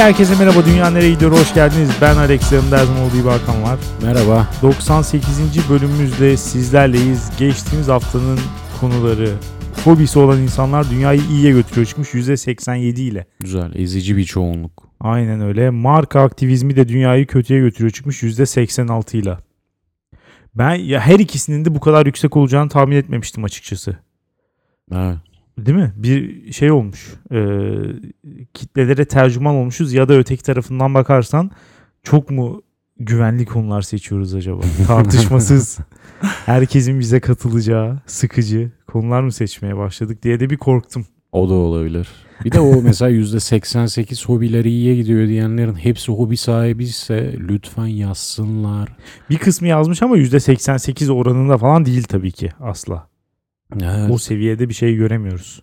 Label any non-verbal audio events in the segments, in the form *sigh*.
herkese merhaba. Dünya nereye gidiyor? Hoş geldiniz. Ben Alex. Yanımda her zaman olduğu gibi Hakan var. Merhaba. 98. bölümümüzde sizlerleyiz. Geçtiğimiz haftanın konuları. Hobisi olan insanlar dünyayı iyiye götürüyor çıkmış %87 ile. Güzel. Ezici bir çoğunluk. Aynen öyle. Marka aktivizmi de dünyayı kötüye götürüyor çıkmış %86 ile. Ben ya her ikisinin de bu kadar yüksek olacağını tahmin etmemiştim açıkçası. Evet. Değil mi? Bir şey olmuş. Ee, kitlelere tercüman olmuşuz ya da öteki tarafından bakarsan çok mu güvenli konular seçiyoruz acaba? *laughs* Tartışmasız herkesin bize katılacağı sıkıcı konular mı seçmeye başladık diye de bir korktum. O da olabilir. Bir de o *laughs* mesela %88 hobileri iyiye gidiyor diyenlerin hepsi hobi sahibi ise lütfen yazsınlar. Bir kısmı yazmış ama %88 oranında falan değil tabii ki asla. Evet. O seviyede bir şey göremiyoruz.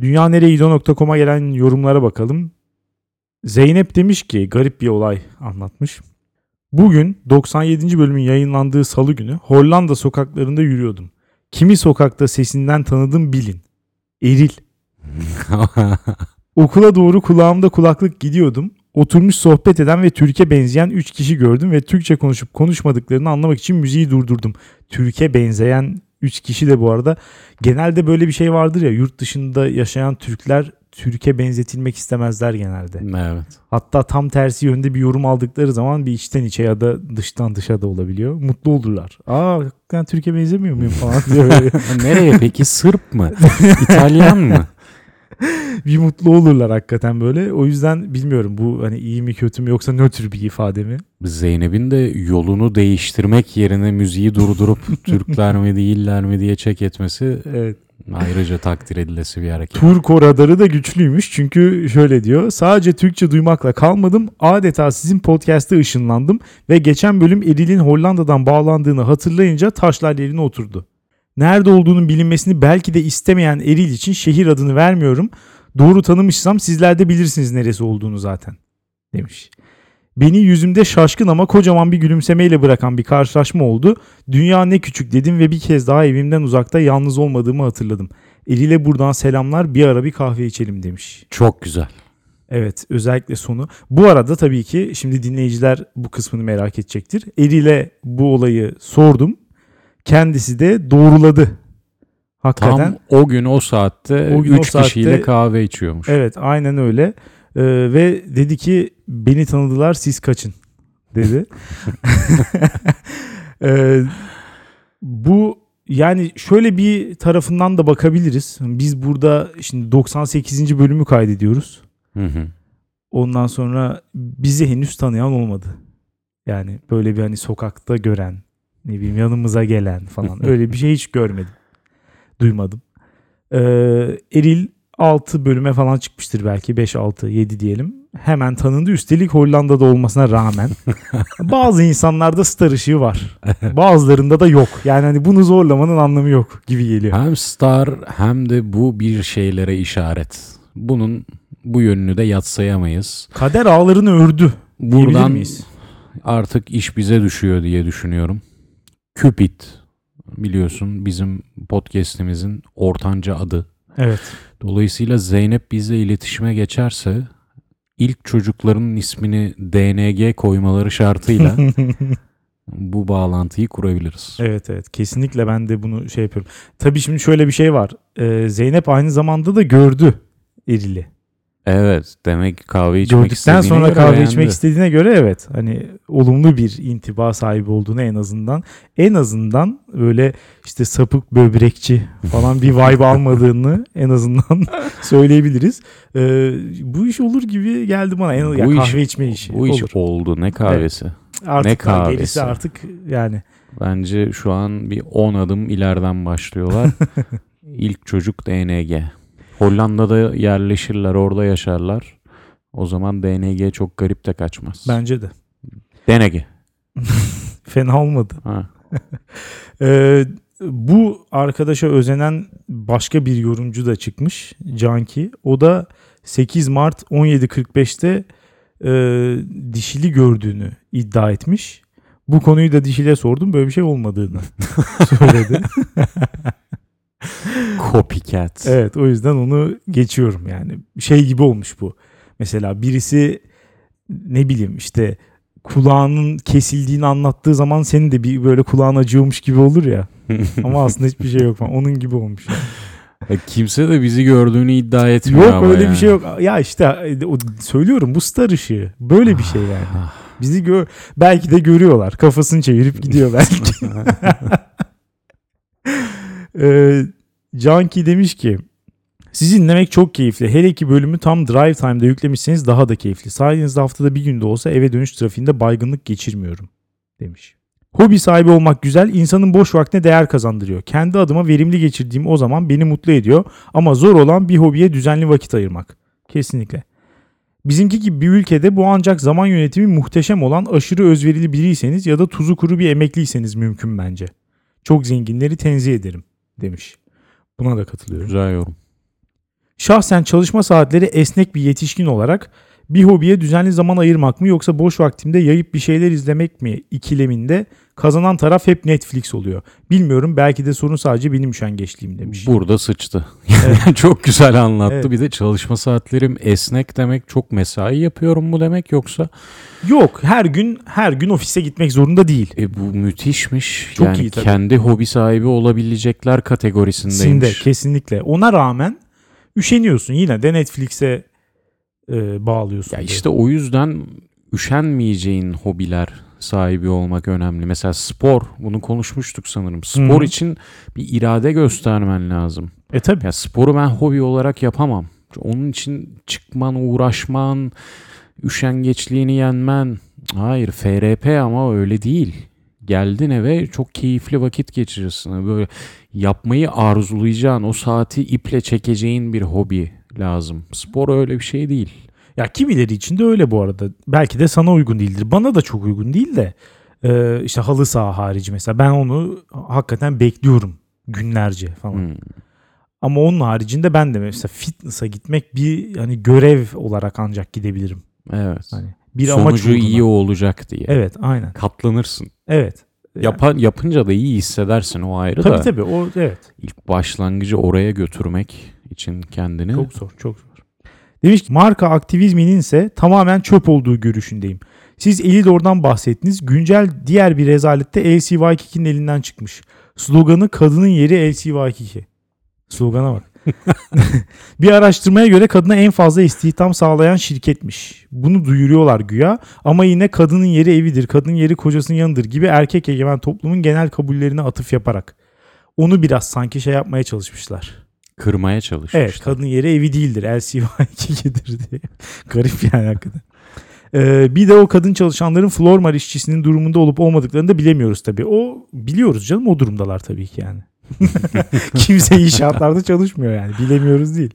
Dünyanereyido.com'a gelen yorumlara bakalım. Zeynep demiş ki garip bir olay anlatmış. Bugün 97. bölümün yayınlandığı salı günü Hollanda sokaklarında yürüyordum. Kimi sokakta sesinden tanıdım bilin. Eril. *laughs* Okula doğru kulağımda kulaklık gidiyordum. Oturmuş sohbet eden ve Türkiye benzeyen 3 kişi gördüm ve Türkçe konuşup konuşmadıklarını anlamak için müziği durdurdum. Türkiye benzeyen 3 kişi de bu arada genelde böyle bir şey vardır ya yurt dışında yaşayan Türkler Türkiye benzetilmek istemezler genelde. evet. Hatta tam tersi yönde bir yorum aldıkları zaman bir içten içe ya da dıştan dışa da olabiliyor. Mutlu olurlar. Aa ben Türkiye benzemiyor muyum falan diye böyle *laughs* Nereye peki? Sırp mı? İtalyan mı? *laughs* bir mutlu olurlar hakikaten böyle. O yüzden bilmiyorum bu hani iyi mi kötü mü yoksa nötr bir ifade mi? Zeynep'in de yolunu değiştirmek yerine müziği durdurup *laughs* Türkler mi değiller mi diye çek etmesi Evet. ayrıca takdir edilesi bir hareket. Turko radarı da güçlüymüş çünkü şöyle diyor. Sadece Türkçe duymakla kalmadım. Adeta sizin podcast'te ışınlandım ve geçen bölüm Eril'in Hollanda'dan bağlandığını hatırlayınca taşlar yerine oturdu. Nerede olduğunun bilinmesini belki de istemeyen Eril için şehir adını vermiyorum. Doğru tanımışsam sizler de bilirsiniz neresi olduğunu zaten demiş. Beni yüzümde şaşkın ama kocaman bir gülümsemeyle bırakan bir karşılaşma oldu. Dünya ne küçük dedim ve bir kez daha evimden uzakta yalnız olmadığımı hatırladım. Eril'e buradan selamlar bir ara bir kahve içelim demiş. Çok güzel. Evet özellikle sonu. Bu arada tabii ki şimdi dinleyiciler bu kısmını merak edecektir. Eril'e bu olayı sordum. Kendisi de doğruladı. Hakikaten. Tam o gün o saatte O gün o 3 saatte- kişiyle kahve içiyormuş. Evet aynen öyle. Ee, ve dedi ki beni tanıdılar siz kaçın dedi. *laughs* *laughs* Ee, bu yani şöyle bir tarafından da bakabiliriz. Biz burada şimdi 98. bölümü kaydediyoruz. Hı hı. Ondan sonra bizi henüz tanıyan olmadı. Yani böyle bir hani sokakta gören, ne bileyim yanımıza gelen falan öyle bir şey hiç görmedim. *laughs* Duymadım. Ee, Eril 6 bölüme falan çıkmıştır belki 5 6 7 diyelim. Hemen tanındı üstelik Hollanda'da olmasına rağmen. *laughs* Bazı insanlarda star ışığı var. Bazılarında da yok. Yani hani bunu zorlamanın anlamı yok gibi geliyor. Hem star hem de bu bir şeylere işaret. Bunun bu yönünü de yatsıyamayız. Kader ağlarını ördü. Buradan artık iş bize düşüyor diye düşünüyorum. Cupid biliyorsun bizim podcast'imizin ortanca adı. Evet. Dolayısıyla Zeynep bizle iletişime geçerse ilk çocuklarının ismini DNG koymaları şartıyla *laughs* bu bağlantıyı kurabiliriz. Evet evet kesinlikle ben de bunu şey yapıyorum. Tabii şimdi şöyle bir şey var. Ee, Zeynep aynı zamanda da gördü Eril'i. Evet demek ki kahve içmek Gördükten sonra göre kahve beğendi. içmek istediğine göre evet hani olumlu bir intiba sahibi olduğunu en azından en azından böyle işte sapık böbrekçi falan bir vibe *laughs* almadığını en azından *laughs* söyleyebiliriz. Ee, bu iş olur gibi geldi bana. En, ya Bu iş- kahve içme işi Bu iş olur. oldu ne kahvesi. Artık ne kahvesi? gerisi artık yani Bence şu an bir 10 adım ileriden başlıyorlar. *laughs* İlk çocuk DNG. Hollanda'da yerleşirler, orada yaşarlar. O zaman DNG çok garip de kaçmaz. bence de DNG. *laughs* fena olmadı. Ha. *laughs* Ee, bu arkadaşa özenen başka bir yorumcu da çıkmış. Canki. O da 8 Mart 17.45'te e, dişili gördüğünü iddia etmiş. Bu konuyu da dişile sordum. Böyle bir şey olmadığını *laughs* söyledi. *laughs* Copycat. evet o yüzden onu geçiyorum yani. Şey gibi olmuş bu. Mesela birisi ne bileyim işte kulağının kesildiğini anlattığı zaman senin de bir böyle kulağın acıyormuş gibi olur ya. *laughs* Ama aslında hiçbir şey yok falan. Onun gibi olmuş. Yani. Ya kimse de bizi gördüğünü iddia etmiyor Yok öyle yani. bir şey yok. Ya işte o- söylüyorum bu star ışığı. Böyle bir şey yani. Ah. Bizi gör belki de görüyorlar. Kafasını çevirip gidiyor belki. *laughs* ee, Canki demiş ki sizi dinlemek çok keyifli. Hele ki bölümü tam drive time'da yüklemişseniz daha da keyifli. Sayenizde haftada bir günde olsa eve dönüş trafiğinde baygınlık geçirmiyorum demiş. Hobi sahibi olmak güzel, insanın boş vaktine değer kazandırıyor. Kendi adıma verimli geçirdiğim o zaman beni mutlu ediyor. Ama zor olan bir hobiye düzenli vakit ayırmak. Kesinlikle. Bizimki gibi bir ülkede bu ancak zaman yönetimi muhteşem olan aşırı özverili biriyseniz ya da tuzu kuru bir emekliyseniz mümkün bence. Çok zenginleri tenzih ederim demiş. Buna da katılıyorum. Güzel yorum. Şahsen çalışma saatleri esnek bir yetişkin olarak bir hobiye düzenli zaman ayırmak mı yoksa boş vaktimde yayıp bir şeyler izlemek mi ikileminde kazanan taraf hep Netflix oluyor. Bilmiyorum belki de sorun sadece benim üşengeçliğim demiş. Burada sıçtı. *laughs* çok güzel anlattı. Evet. Bir de çalışma saatlerim esnek demek çok mesai yapıyorum mu demek yoksa Yok her gün her gün ofise gitmek zorunda değil. e, bu müthişmiş. Çok yani iyi tabii. kendi hobi sahibi olabilecekler kategorisindeymiş. Sinde kesinlikle. Ona rağmen üşeniyorsun yine de Netflix'e e, bağlıyorsun. Ya diye. işte o yüzden üşenmeyeceğin hobiler sahibi olmak önemli. Mesela spor, bunu konuşmuştuk sanırım. Spor Hı. için bir irade göstermen lazım. E tabi. Ya sporu ben hobi olarak yapamam. Onun için çıkman, uğraşman, üşengeçliğini yenmen. Hayır, FRP ama öyle değil. Geldin eve çok keyifli vakit geçirirsin. Böyle yapmayı arzulayacağın, o saati iple çekeceğin bir hobi lazım. Spor öyle bir şey değil. Ya kimileri için de öyle bu arada. Belki de sana uygun değildir. Bana da çok uygun değil de e, işte halı saha harici mesela ben onu hakikaten bekliyorum günlerce falan. Hmm. Ama onun haricinde ben de mesela fitness'a gitmek bir hani görev olarak ancak gidebilirim. Evet. Hani bir amaç Sonucu uğruna. iyi olacak diye. Evet aynen. Katlanırsın. Evet. Yapan, yapınca da iyi hissedersin o ayrı Tabii da. tabii o evet. İlk başlangıcı oraya götürmek için kendini. Çok zor, çok zor. Demiş ki marka aktivizminin ise tamamen çöp olduğu görüşündeyim. Siz Elidor'dan bahsettiniz. Güncel diğer bir rezalette LC Waikiki'nin elinden çıkmış. Sloganı kadının yeri LC Waikiki. Slogana bak. *laughs* *laughs* bir araştırmaya göre kadına en fazla istihdam sağlayan şirketmiş. Bunu duyuruyorlar güya ama yine kadının yeri evidir, kadının yeri kocasının yanıdır gibi erkek egemen toplumun genel kabullerine atıf yaparak. Onu biraz sanki şey yapmaya çalışmışlar. Kırmaya çalışmışlar. Evet kadın yeri evi değildir. LCY2'dir *laughs* diye. Garip yani hakikaten. Ee, bir de o kadın çalışanların Flormar işçisinin durumunda olup olmadıklarını da bilemiyoruz tabii. O biliyoruz canım o durumdalar tabii ki yani. *laughs* Kimse iyi şartlarda çalışmıyor yani. Bilemiyoruz değil.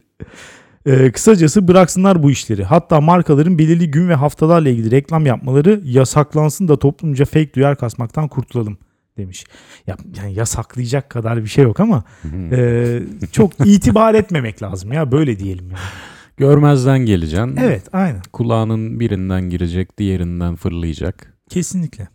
Ee, kısacası bıraksınlar bu işleri. Hatta markaların belirli gün ve haftalarla ilgili reklam yapmaları yasaklansın da toplumca fake duyar kasmaktan kurtulalım demiş. Ya, yani yasaklayacak kadar bir şey yok ama ee, çok itibar etmemek lazım ya böyle diyelim yani. *laughs* Görmezden geleceksin. Evet aynen Kulağının birinden girecek, diğerinden fırlayacak. kesinlikle.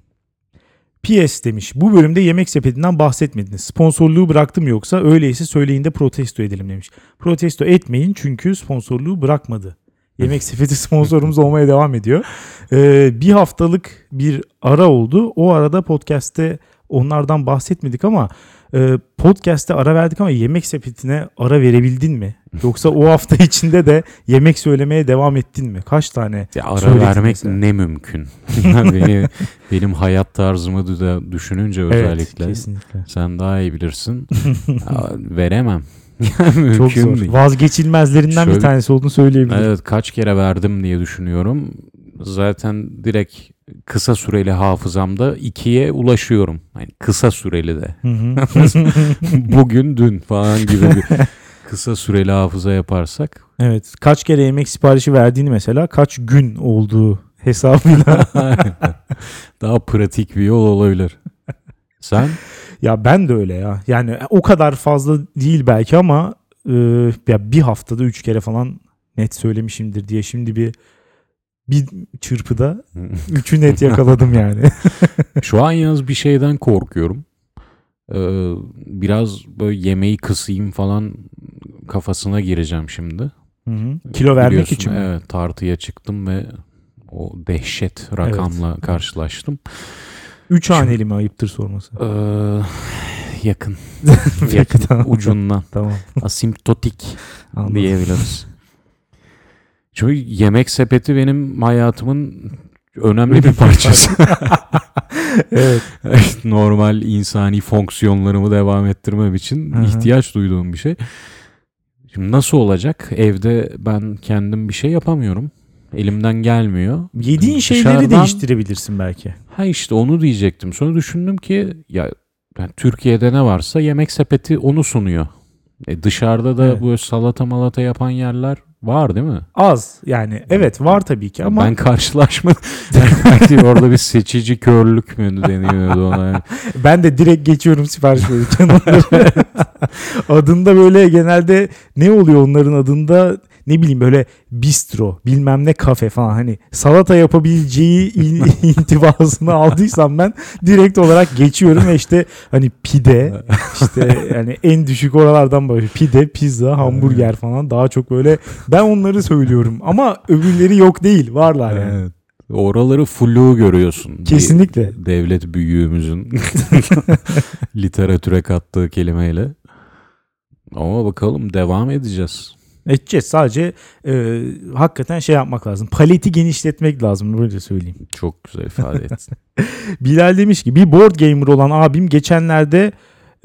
PS demiş bu bölümde yemek sepetinden bahsetmediniz. Sponsorluğu bıraktım yoksa öyleyse söyleyin de protesto edelim demiş. Protesto etmeyin çünkü sponsorluğu bırakmadı. Yemek *laughs* sepeti sponsorumuz olmaya devam ediyor. Ee, bir haftalık bir ara oldu. O arada podcast'te onlardan bahsetmedik ama e, podcast'te ara verdik ama yemek sepetine ara verebildin mi? *laughs* Yoksa o hafta içinde de yemek söylemeye devam ettin mi? Kaç tane? Ya ara vermek mesela. ne mümkün. *laughs* Beni, benim hayat tarzımı da düşününce özellikle. Evet, kesinlikle. Sen daha iyi bilirsin. *laughs* Ya, veremem. Çok zor. değil. Vazgeçilmezlerinden bir Şöyle- tanesi olduğunu söyleyebilirim. Evet kaç kere verdim diye düşünüyorum. Zaten direkt kısa süreli hafızamda ikiye ulaşıyorum. Yani kısa süreli de. Hı hı. *laughs* Bugün dün falan gibi bir *laughs* kısa süreli hafıza yaparsak. evet. Kaç kere yemek siparişi verdiğini mesela kaç gün olduğu hesabıyla. *laughs* Daha pratik bir yol olabilir. Sen? ya ben de öyle ya. Yani o kadar fazla değil belki ama e, ya bir haftada üç kere falan net söylemişimdir diye şimdi bir bir çırpıda *laughs* üçü net yakaladım yani. *laughs* Şu an yalnız bir şeyden korkuyorum. Ee, biraz böyle yemeği kısayım falan kafasına gireceğim şimdi. Hı hı. Kilo vermek Biliyorsun, için mi? Evet tartıya çıktım ve o dehşet rakamla karşılaştım. Üç haneli mi ayıptır sorması? Ee, yakın. *laughs* Yakın tamam. ucundan. Tamam. Asimptotik diyebiliriz. Çünkü yemek sepeti benim hayatımın önemli bir parçası. *laughs* evet. Normal insani fonksiyonlarımı devam ettirmem için Hı hı. ihtiyaç duyduğum bir şey. Şimdi nasıl olacak? Evde ben kendim bir şey yapamıyorum. Elimden gelmiyor. Yediğin şeyleri Dışarıdan- değiştirebilirsin belki. Ha işte onu diyecektim. Sonra düşündüm ki ya yani Türkiye'de ne varsa yemek sepeti onu sunuyor. E dışarıda da Evet. böyle salata malata yapan yerler var değil mi? Az yani. Evet var tabii ki ama Ben karşılaşmadım. *laughs* Belki orada bir seçici körlük mü deniyordu ona. yani. *laughs* ben de direkt geçiyorum sipariş *laughs* verirken onları. adında böyle genelde ne oluyor onların adında ne bileyim böyle bistro bilmem ne kafe falan hani salata yapabileceği *laughs* il- intibasını aldıysam ben direkt olarak geçiyorum ve işte hani pide işte yani en düşük oralardan böyle pide pizza hamburger falan daha çok böyle ben onları söylüyorum ama öbürleri yok değil varlar yani. Evet. Oraları flu görüyorsun. Bir Kesinlikle. devlet büyüğümüzün *laughs* literatüre kattığı kelimeyle. Ama bakalım devam edeceğiz. Edeceğiz sadece e, hakikaten şey yapmak lazım. Paleti genişletmek lazım böyle söyleyeyim. Çok güzel ifade ettin. *laughs* Bilal demiş ki bir board gamer olan abim geçenlerde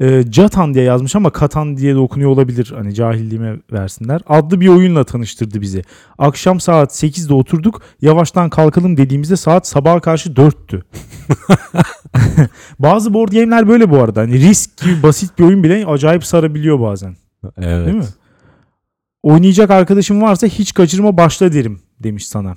e, Catan diye yazmış ama Katan diye de okunuyor olabilir. Hani cahilliğime versinler. Adlı bir oyunla tanıştırdı bizi. Akşam saat 8'de oturduk. Yavaştan kalkalım dediğimizde saat sabaha karşı 4'tü. *laughs* Bazı board game'ler böyle bu arada. Hani risk gibi basit bir oyun bile acayip sarabiliyor bazen. Evet. Değil mi? Oynayacak arkadaşım varsa hiç kaçırma başla derim demiş sana.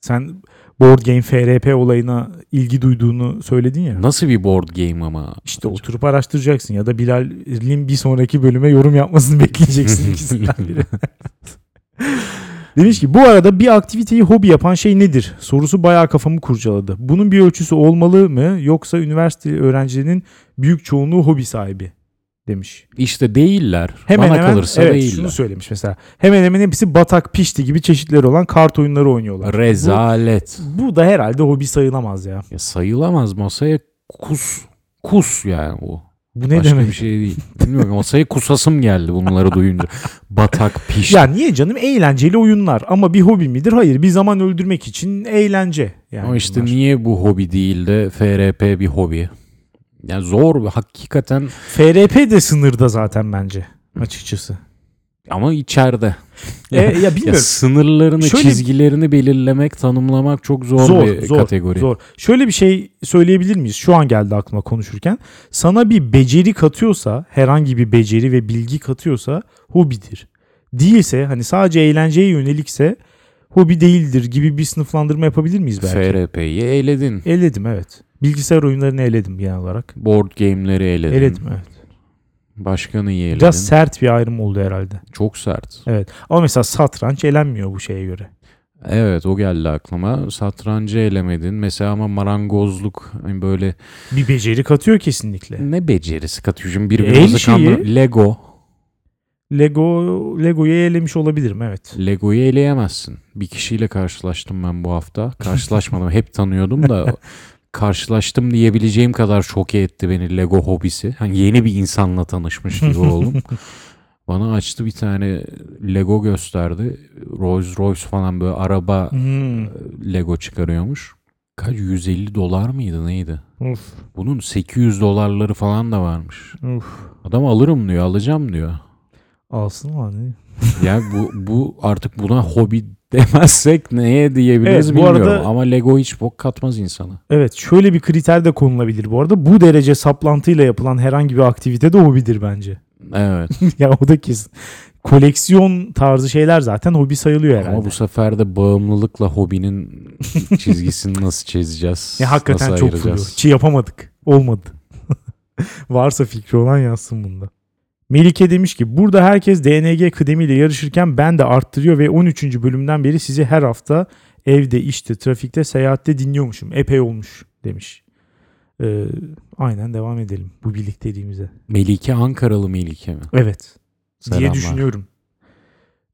Sen board game FRP olayına ilgi duyduğunu söyledin ya. Nasıl bir board game ama? İşte oturup araştıracaksın ya da Bilal'in bir sonraki bölüme yorum yapmasını *laughs* bekleyeceksin ikisinden biri. Demiş ki bu arada bir aktiviteyi hobi yapan şey nedir? Sorusu bayağı kafamı kurcaladı. Bunun bir ölçüsü olmalı mı yoksa üniversite öğrencilerinin büyük çoğunluğu hobi sahibi demiş. İşte değiller. Hemen Bana hemen kalırsa evet, değiller. şunu söylemiş mesela. Hemen hemen hepsi batak pişti gibi çeşitleri olan kart oyunları oynuyorlar. Rezalet. Bu, bu da herhalde hobi sayılamaz ya. Ya sayılamaz masaya kus. Kus yani bu. Bu ne Başka demek? bir şey değil. Bilmiyorum masaya kusasım geldi bunları duyunca. Batak piş. Ya niye canım eğlenceli oyunlar ama bir hobi midir? Hayır bir zaman öldürmek için eğlence. Yani Ama işte bunlar. niye bu hobi değil de FRP bir hobi? Yani zor hakikaten FRP de sınırda zaten bence açıkçası. ama içeride. E, ya *laughs* Ya bilmiyorum. sınırlarını, Şöyle- çizgilerini belirlemek, tanımlamak çok zor, Zor, bir zor, kategori. Zor. Şöyle bir şey söyleyebilir miyiz? Şu an geldi aklıma konuşurken. Sana bir beceri katıyorsa, herhangi bir beceri ve bilgi katıyorsa hobidir. Değilse hani sadece eğlenceye yönelikse hobi değildir gibi bir sınıflandırma yapabilir miyiz belki? FRP'yi eledin. Eledim evet. Bilgisayar oyunlarını eledim genel olarak. Board game'leri eledin. Eledim evet. Başka neyi eledin? Biraz sert bir ayrım oldu herhalde. Çok sert. Evet. Ama mesela satranç elenmiyor bu şeye göre. Evet o geldi aklıma. Satrancı elemedin. Mesela ama marangozluk hani böyle Bir beceri katıyor kesinlikle. ne becerisi katıyor. Şimdi birbirimizi şeyi. Lego. Lego Lego'yu elemiş olabilirim evet. Lego'yu eleyemezsin. Bir kişiyle karşılaştım ben bu hafta. Karşılaşmadım. Hep tanıyordum da *laughs* karşılaştım diyebileceğim kadar şoke etti beni Lego hobisi. Hani yeni bir insanla tanışmış gibi oldum. *laughs* Bana açtı bir tane Lego gösterdi. Rolls Royce falan böyle araba Hmm. Lego çıkarıyormuş. Kaç 150 dolar mıydı neydi? Uf, Bunun 800 dolarları falan da varmış. uf. Adam alırım diyor, alacağım diyor. Alsın mı hani? Yani bu bu artık buna hobi demezsek neye diyebiliriz Evet, bu bilmiyorum. arada- Ama Lego hiç bok katmaz insana. Evet şöyle bir kriter de konulabilir bu arada. Bu derece saplantıyla yapılan herhangi bir aktivite de hobidir bence. Evet. *laughs* ya o da kesin. Koleksiyon tarzı şeyler zaten hobi sayılıyor herhalde. Ama bu sefer de bağımlılıkla hobinin çizgisini *laughs* nasıl çizeceğiz? Ya hakikaten nasıl çok flu. Çi yapamadık. Olmadı. *laughs* Varsa fikri olan yazsın bunda. Melike demiş ki burada herkes DNG kıdemiyle yarışırken ben de arttırıyor ve 13. bölümden beri sizi her hafta evde, işte, trafikte, seyahatte dinliyormuşum. Epey olmuş demiş. Ee, aynen devam edelim bu birlikteliğimize. Melike Ankaralı Melike mi? Evet diye Selamlar. düşünüyorum.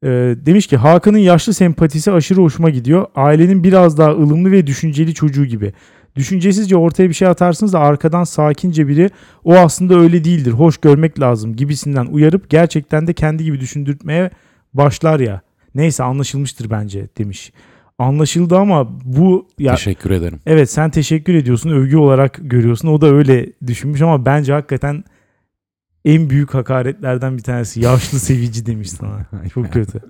Ee, demiş ki Hakan'ın yaşlı sempatisi aşırı hoşuma gidiyor. Ailenin biraz daha ılımlı ve düşünceli çocuğu gibi. Düşüncesizce ortaya bir şey atarsınız da arkadan sakince biri o aslında öyle değildir hoş görmek lazım gibisinden uyarıp gerçekten de kendi gibi düşündürtmeye başlar ya. Neyse anlaşılmıştır bence demiş. Anlaşıldı ama bu ya Teşekkür ederim. evet sen teşekkür ediyorsun övgü olarak görüyorsun o da öyle düşünmüş ama bence hakikaten en büyük hakaretlerden bir tanesi yaşlı sevici demiş sana. *laughs* Çok kötü.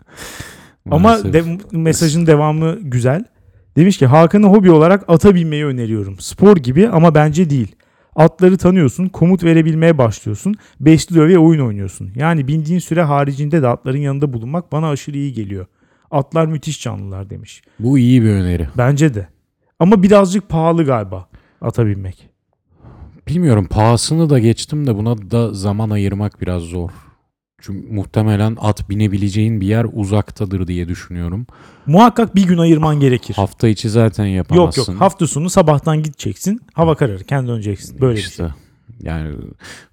Ama de, mesajın devamı güzel. Demiş ki Hakan'ı hobi olarak ata binmeyi öneriyorum. Spor gibi ama bence değil. Atları tanıyorsun, komut verebilmeye başlıyorsun, besliyor ve oyun oynuyorsun. Yani bindiğin süre haricinde de atların yanında bulunmak bana aşırı iyi geliyor. Atlar müthiş canlılar demiş. Bu iyi bir öneri. Bence de. Ama birazcık pahalı galiba ata binmek. Bilmiyorum pahasını da geçtim de buna da zaman ayırmak biraz zor. Çünkü muhtemelen at binebileceğin bir yer uzaktadır diye düşünüyorum. Muhakkak bir gün ayırman gerekir. Hafta içi zaten yok yapamazsın. yok hafta sonu sabahtan gideceksin. Hava kararır kendi döneceksin. Böyle bir işte. şey. Yani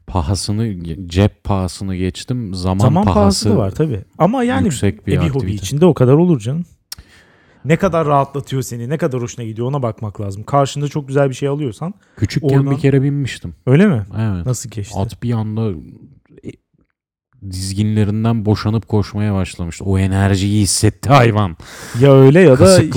pahasını cep pahasını geçtim. Zaman, Zaman pahası, pahası da var tabii. Ama yani yüksek bir e, bir hobi içinde o kadar olur canım. Ne kadar rahatlatıyor seni, ne kadar hoşuna gidiyor ona bakmak lazım. Karşında çok güzel bir şey alıyorsan Küçükken Oradan- bir kere binmiştim. öyle mi? Evet. Nasıl geçti? At bir anda dizginlerinden boşanıp koşmaya başlamıştı. O enerjiyi hissetti hayvan. Ya öyle ya da hiç,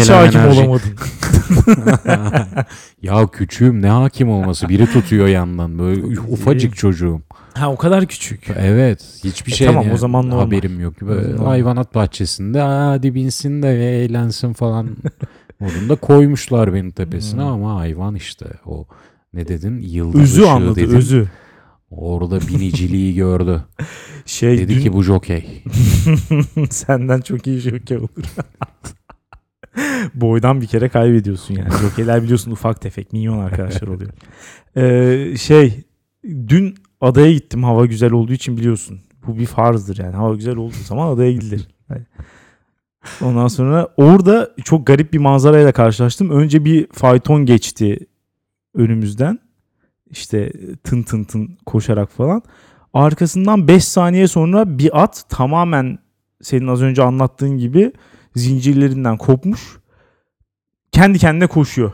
hiç hakim enerji. olamadın. *laughs* ya küçüğüm ne hakim olması. Biri tutuyor yandan böyle ufacık çocuğum. Ha o kadar küçük. Evet hiçbir E şey tamam, o zaman normal. haberim yok. Böyle Normal. hayvanat bahçesinde "Aa, hadi binsin de eğlensin falan. *laughs* Modunda koymuşlar benim tepesine Hmm. ama hayvan işte o ne dedin yıldız Özü ışığı anladı, dedin. özü. Orada biniciliği gördü. *laughs* Şey Dedi dün ki bu jokey. *laughs* senden çok iyi jockey olur. *laughs* Boydan bir kere kaybediyorsun yani. Jockeyler biliyorsun ufak tefek minyon arkadaşlar oluyor. Ee, şey dün adaya gittim hava güzel olduğu için biliyorsun. Bu bir farzdır yani. Hava güzel olduğu zaman adaya gidilir. Yani. Ondan sonra orada çok garip bir manzarayla karşılaştım. Önce bir fayton geçti önümüzden. İşte tın tın tın koşarak falan. Arkasından 5 saniye sonra bir at tamamen senin az önce anlattığın gibi zincirlerinden kopmuş. Kendi kendine koşuyor.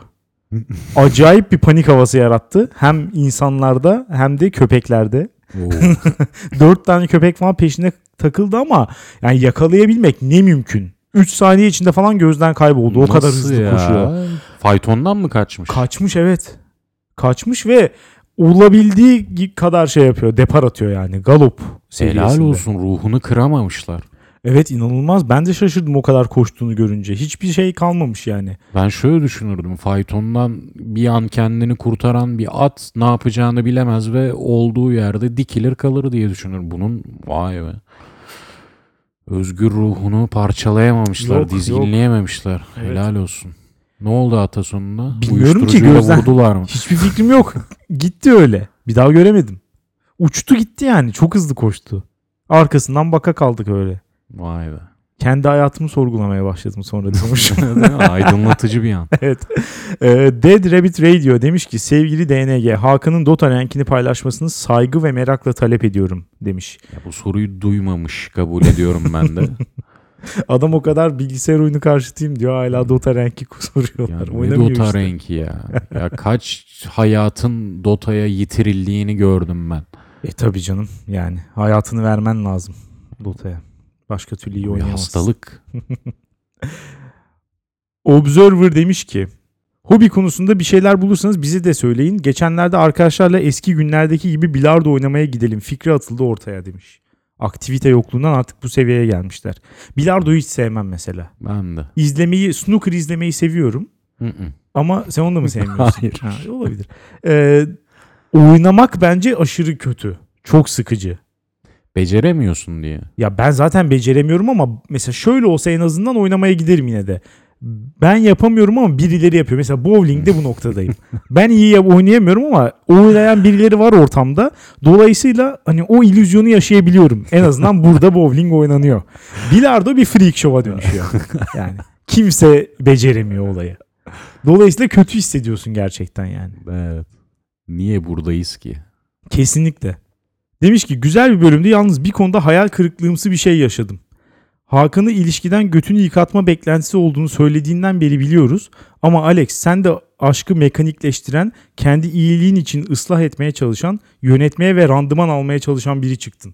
*laughs* Acayip bir panik havası yarattı. Hem insanlarda hem de köpeklerde. *laughs* Dört tane köpek falan peşine takıldı ama yani yakalayabilmek ne mümkün. 3 saniye içinde falan gözden kayboldu. O kadar Nasıl hızlı ya? koşuyor. Faytondan mı kaçmış? Kaçmış evet. Kaçmış ve olabildiği kadar şey yapıyor. Depar atıyor yani. Galop seviyesinde. Helal olsun ruhunu kıramamışlar. Evet inanılmaz. Ben de şaşırdım o kadar koştuğunu görünce. Hiçbir şey kalmamış yani. Ben şöyle düşünürdüm. Faytondan bir an kendini kurtaran bir at ne yapacağını bilemez ve olduğu yerde dikilir kalır diye düşünür. Bunun vay be. Özgür ruhunu parçalayamamışlar, Yok, dizginleyememişler. Evet. Helal olsun. Ne oldu ata sonunda? Bilmiyorum ki, gözden- vurdular mı? Hiçbir fikrim yok. *laughs* gitti öyle. Bir daha göremedim. Uçtu gitti yani. Çok hızlı koştu. Arkasından baka kaldık öyle. Vay be. Kendi hayatımı sorgulamaya başladım sonra *laughs* mi? Aydınlatıcı bir an. *laughs* evet. Ee, Dead Rabbit Radio demiş ki sevgili DNG Hakan'ın Dota rankini paylaşmasını saygı ve merakla talep ediyorum demiş. Ya bu soruyu duymamış kabul ediyorum ben de. *laughs* Adam o kadar bilgisayar oyunu karşıtıyım diyor hala Dota ranki *laughs* soruyorlar. Yani ne Dota işte. *laughs* renki ya. Ya kaç hayatın Dota'ya yitirildiğini gördüm ben. E tabi canım yani hayatını vermen lazım Dota'ya. Başka türlü iyi oynayamazsın. hastalık. Observer demiş ki Hobi konusunda bir şeyler bulursanız bize de söyleyin. Geçenlerde arkadaşlarla eski günlerdeki gibi bilardo oynamaya gidelim. Fikri atıldı ortaya demiş. Aktivite yokluğundan artık bu seviyeye gelmişler. Bilardoyu hiç sevmem mesela. Ben de. İzlemeyi, snooker izlemeyi seviyorum. Ama sen onu da mı *laughs* sevmiyorsun? Hayır. Ha, olabilir. Ee, oynamak bence aşırı kötü. Çok sıkıcı. Beceremiyorsun diye. Ya ben zaten beceremiyorum ama mesela şöyle olsa en azından oynamaya giderim yine de. Ben yapamıyorum ama birileri yapıyor. Mesela bowling'de bu noktadayım. *laughs* ben iyi oynayamıyorum ama oynayan birileri var ortamda. Dolayısıyla hani o illüzyonu yaşayabiliyorum. En azından burada *laughs* bowling oynanıyor. Bilardo bir freak show'a *laughs* dönüşüyor. Yani kimse beceremiyor olayı. Dolayısıyla kötü hissediyorsun gerçekten yani. Evet. Niye buradayız ki? Kesinlikle. Demiş ki güzel bir bölümdü yalnız bir konuda hayal kırıklığımsı bir şey yaşadım. Hakan'ı ilişkiden götünü yıkatma beklentisi olduğunu söylediğinden beri biliyoruz. Ama Alex sen de aşkı mekanikleştiren, kendi iyiliğin için ıslah etmeye çalışan, yönetmeye ve randıman almaya çalışan biri çıktın.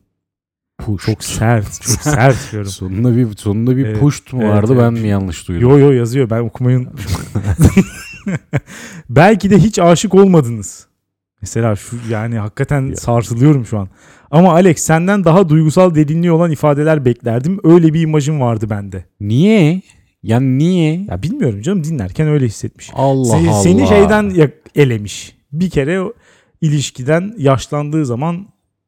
Push. Çok sert, çok *laughs* sert diyorum. Sonunda bir sonunda bir Evet, pusht mu evet, vardı evet. ben mi yanlış duydum? Yo yo yazıyor ben okumayı unutmuşum. *laughs* *laughs* Belki de hiç aşık olmadınız. Mesela şu yani hakikaten Ya. sarsılıyorum şu an. Ama Alex senden daha duygusal derinliği olan ifadeler beklerdim. Öyle bir imajın vardı bende. Niye? Ya niye? Ya bilmiyorum canım dinlerken öyle hissetmiş. Allah seni, Allah. seni şeyden elemiş. Bir kere ilişkiden yaşlandığı zaman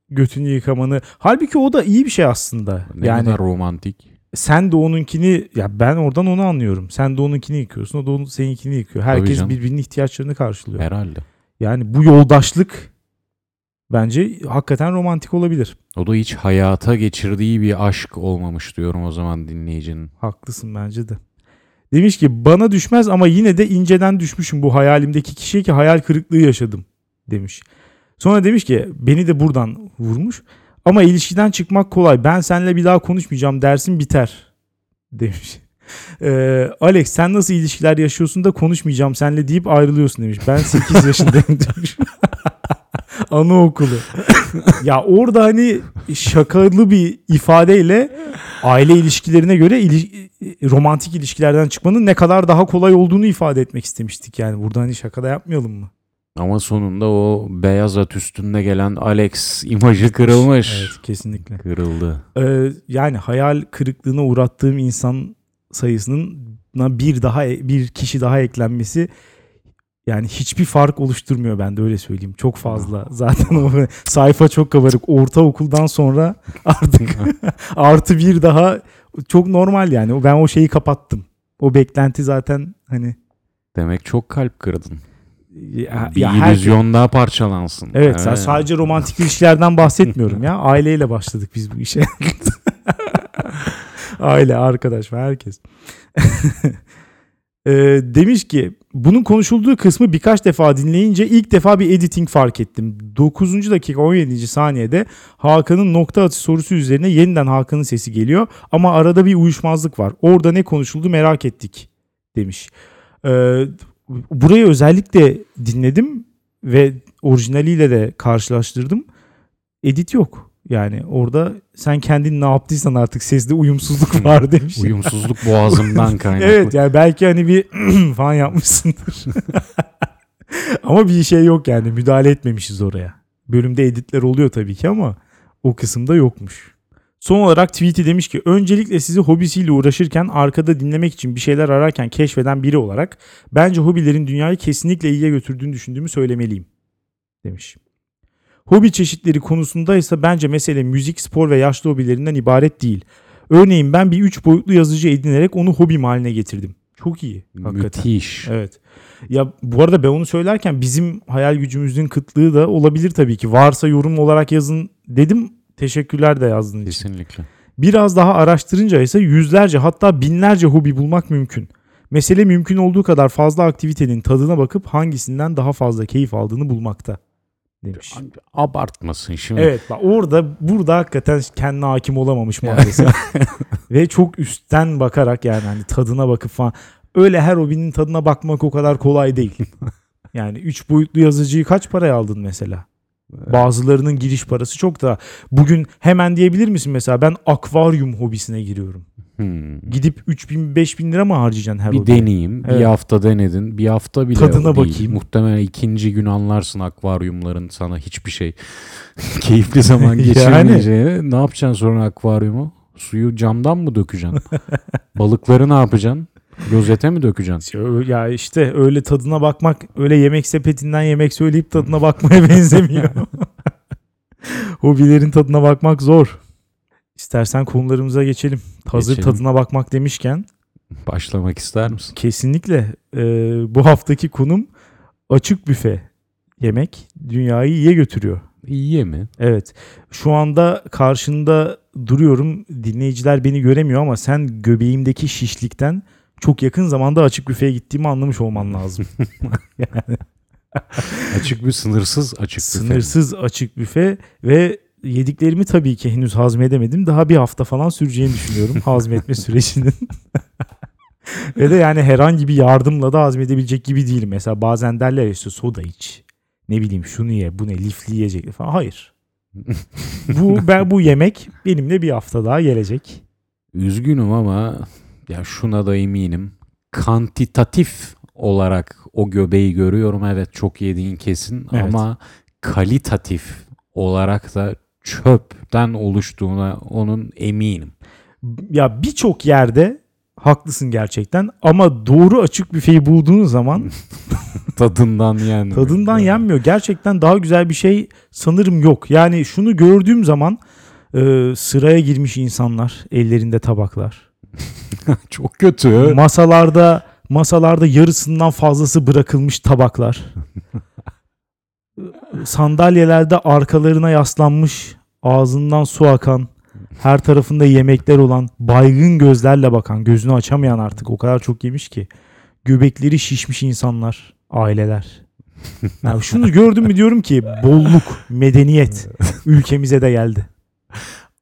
götünü yıkamanı. Halbuki o da iyi bir şey aslında. ne yani kadar romantik. sen de onunkini ya ben oradan onu anlıyorum. Sen de onunkini yıkıyorsun. O da onun, seninkini yıkıyor. Herkes birbirinin ihtiyaçlarını karşılıyor. Herhalde. Yani bu yoldaşlık bence hakikaten romantik olabilir. O da hiç hayata geçirdiği bir aşk olmamış diyorum o zaman dinleyicinin. Haklısın bence de. Demiş ki bana düşmez ama yine de inceden düşmüşüm bu hayalimdeki kişiye ki hayal kırıklığı yaşadım demiş. Sonra demiş ki beni de buradan vurmuş ama ilişkiden çıkmak kolay ben seninle bir daha konuşmayacağım dersin biter demiş. Ee, Alex sen nasıl ilişkiler yaşıyorsun da konuşmayacağım seninle deyip ayrılıyorsun demiş. Ben 8 *laughs* yaşındayım demiş. *laughs* Anaokulu. ya orada hani şakalı bir ifadeyle aile ilişkilerine göre ili- romantik ilişkilerden çıkmanın ne kadar daha kolay olduğunu ifade etmek istemiştik yani. Burada hani şakada yapmayalım mı? Ama sonunda o beyaz at üstünde gelen Alex imajı kırılmış. Evet kesinlikle. Kırıldı. Ee, yani hayal kırıklığına uğrattığım insan sayısının bir daha bir kişi daha eklenmesi yani hiçbir fark oluşturmuyor bende öyle söyleyeyim. Çok fazla. Zaten o *laughs* sayfa çok kabarık. Ortaokuldan sonra *laughs* artık *laughs* artı bir daha çok normal yani. Ben o şeyi kapattım. O beklenti zaten hani Demek çok kalp kırdın. ya, Bir ya her- illüzyon daha parçalansın. Evet, sen sadece romantik ilişkilerden bahsetmiyorum ya. Aileyle başladık biz bu işe. *laughs* Aile, arkadaş ve herkes. *laughs* Ee, demiş ki bunun konuşulduğu kısmı birkaç defa dinleyince ilk defa bir editing fark ettim. 9. dakika 17. saniyede Hakan'ın nokta atışı sorusu üzerine yeniden Hakan'ın sesi geliyor ama arada bir uyuşmazlık var. Orada ne konuşuldu merak ettik demiş. Ee, burayı özellikle dinledim ve orijinaliyle de karşılaştırdım. Edit yok. Yani orada sen kendin ne yaptıysan artık sesde uyumsuzluk var demiş. Uyumsuzluk boğazımdan *laughs* kaynaklı. Evet yani belki hani bir *clears throat* falan yapmışsındır. *laughs* ama bir şey yok yani müdahale etmemişiz oraya. Bölümde editler oluyor tabii ki ama o kısımda yokmuş. Son olarak tweet'i demiş ki öncelikle sizi hobisiyle uğraşırken arkada dinlemek için bir şeyler ararken keşfeden biri olarak bence hobilerin dünyayı kesinlikle iyiye götürdüğünü düşündüğümü söylemeliyim demiş. Hobi çeşitleri konusunda ise bence mesele müzik, spor ve yaşlı hobilerinden ibaret değil. Örneğin ben bir üç boyutlu yazıcı edinerek onu hobim haline getirdim. Çok iyi. Hakikaten. Müthiş. Evet. Ya bu arada ben onu söylerken bizim hayal gücümüzün kıtlığı da olabilir tabii ki. Varsa yorum olarak yazın dedim. Teşekkürler de yazdığın için. Kesinlikle. Biraz daha araştırınca ise yüzlerce hatta binlerce hobi bulmak mümkün. Mesele mümkün olduğu kadar fazla aktivitenin tadına bakıp hangisinden daha fazla keyif aldığını bulmakta demiş. Abartmasın şimdi. Evet bak orada burada hakikaten kendine hakim olamamış maalesef. *laughs* Ve çok üstten bakarak yani hani tadına bakıp falan. Öyle her hobinin tadına bakmak o kadar kolay değil. *laughs* Yani 3 boyutlu yazıcıyı kaç paraya aldın mesela? Bazılarının giriş parası çok da. Bugün hemen diyebilir misin mesela ben akvaryum hobisine giriyorum. Hmm. Gidip 3000 5000 lira mı harcayacaksın her Bir hobiye? deneyeyim. Evet. Bir hafta denedin. Bir hafta bile Tadına değil. bakayım. Muhtemelen ikinci gün anlarsın akvaryumların sana hiçbir şey *laughs* keyifli zaman *laughs* Yani. geçirmeyeceğini. Ne yapacaksın sonra akvaryumu? Suyu camdan mı dökeceksin? *laughs* Balıkları ne yapacaksın? Rozete mi dökeceksin? Ya işte öyle tadına bakmak öyle yemek sepetinden yemek söyleyip tadına bakmaya benzemiyor. Hobilerin tadına bakmak zor. İstersen konularımıza geçelim. Hazır Geçelim. tadına bakmak demişken Başlamak ister misin? kesinlikle e, bu haftaki konum açık büfe yemek dünyayı iyiye götürüyor. İyi mi? Evet. Şu anda karşında duruyorum. Dinleyiciler beni göremiyor ama sen göbeğimdeki şişlikten çok yakın zamanda açık büfeye gittiğimi anlamış olman lazım. *laughs* Açık bir sınırsız açık büfe. Sınırsız açık büfe ve yediklerimi tabii ki henüz hazmedemedim. Daha bir hafta falan süreceğini düşünüyorum *laughs* hazmetme sürecinin. Ve de yani herhangi bir yardımla da hazmedebilecek gibi değilim. Mesela bazen derler işte soda iç. Ne bileyim şunu ye, bu ne lifli yiyecek falan. Hayır. *laughs* bu ben bu yemek benimle bir hafta daha gelecek. Üzgünüm ama ya şuna da eminim. Kantitatif olarak o göbeği görüyorum. Evet çok yediğin kesin Evet. ama kalitatif olarak da çöpten oluştuğuna onun eminim. Ya birçok yerde haklısın gerçekten ama doğru açık büfeyi bulduğun zaman *laughs* Tadından yenmiyor. tadından yenmiyor. Gerçekten daha güzel bir şey sanırım yok. Yani şunu gördüğüm zaman e, sıraya girmiş insanlar, ellerinde tabaklar. *laughs* Çok kötü. Masalarda masalarda yarısından fazlası bırakılmış tabaklar. *laughs* Sandalyelerde arkalarına yaslanmış, ağzından su akan, her tarafında yemekler olan, baygın gözlerle bakan, gözünü açamayan artık o kadar çok yemiş ki. Göbekleri şişmiş insanlar, aileler. *laughs* Yani şunu gördüm mü diyorum ki bolluk, medeniyet ülkemize de geldi.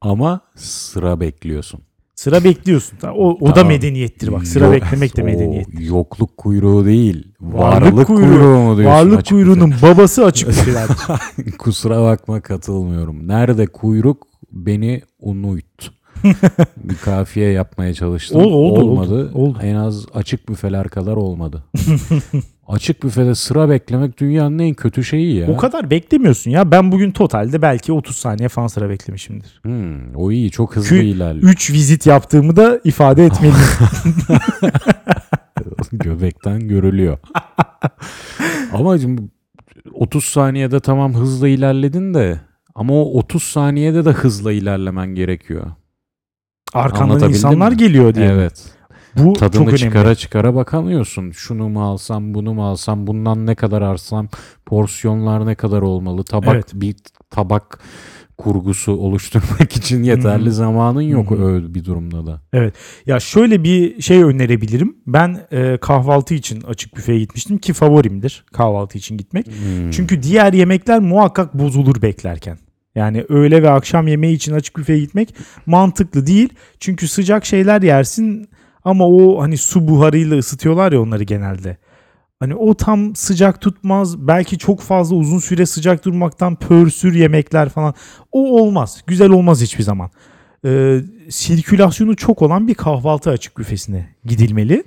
Ama sıra bekliyorsun. Sıra bekliyorsun. O, o da medeniyettir bak. Sıra Yok- beklemek de o medeniyet. Yokluk kuyruğu değil. Varlık Varlık, kuyruğu. kuyruğu, mu diyorsun? Varlık kuyruğunun babası açık büfeler. büfe? *laughs* Kusura bakma katılmıyorum. Nerede kuyruk beni unut. bir kafiye yapmaya çalıştım. Ol- oldu, olmadı. oldu, oldu. En az açık büfeler kadar olmadı. *laughs* açık büfede sıra beklemek dünyanın en kötü şeyi ya. O kadar beklemiyorsun ya. Ben bugün totalde belki 30 saniye falan sıra beklemişimdir. Hmm, o iyi çok hızlı Kü- ilerliyor. 3 vizit yaptığımı da ifade etmeliyim. *laughs* *laughs* Göbekten görülüyor. Ama şimdi 30 saniyede tamam hızla ilerledin de ama o 30 saniyede de hızla ilerlemen gerekiyor. Arkandan insanlar mi? geliyor diye. Evet. Bu Tadını çok önemli. çıkara çıkara bakamıyorsun. Şunu mu alsam, bunu mu alsam, bundan ne kadar alsam, porsiyonlar ne kadar olmalı? Tabak Evet. bir tabak kurgusu oluşturmak *laughs* için yeterli Hı hı. zamanın yok Hı hı. öyle bir durumda da. Ya şöyle bir şey önerebilirim. Ben e, kahvaltı için açık büfeye gitmiştim ki favorimdir kahvaltı için gitmek. Hmm. Çünkü diğer yemekler muhakkak bozulur beklerken. Yani öğle ve akşam yemeği için açık büfeye gitmek mantıklı değil. Çünkü sıcak şeyler yersin ama o hani su buharıyla ısıtıyorlar ya onları genelde. Hani o tam sıcak tutmaz. Belki çok fazla uzun süre sıcak durmaktan pörsür yemekler falan. O olmaz. Güzel olmaz hiçbir zaman. Ee, sirkülasyonu çok olan bir kahvaltı açık büfesine gidilmeli.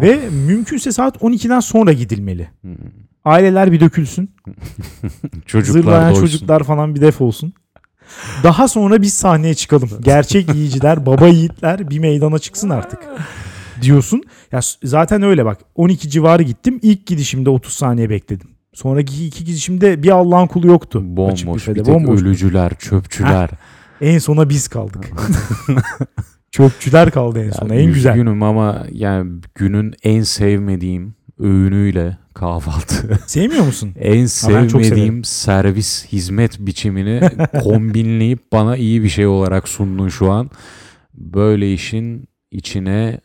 Ve mümkünse saat 12'den sonra gidilmeli. Hmm. Aileler bir dökülsün. *laughs* çocuklar Zırlayan doysun. çocuklar falan bir def olsun. Daha sonra biz sahneye çıkalım. Gerçek *laughs* yiyiciler, baba yiğitler bir meydana çıksın artık. Diyorsun. Ya zaten öyle bak. 12 civarı gittim. İlk gidişimde 30 saniye bekledim. Sonraki iki gidişimde bir Allah'ın kulu yoktu. Bomboş bir tek bomboş. ölücüler, çöpçüler. En sona biz kaldık. *laughs* Çöpçüler kaldı en sona. En güzel. Üzgünüm ama yani günün en sevmediğim öğünüyle kahvaltı. *laughs* Sevmiyor musun? *laughs* en sevmediğim servis hizmet biçimini *laughs* kombinleyip bana iyi bir şey olarak sundun şu an. Böyle işin içine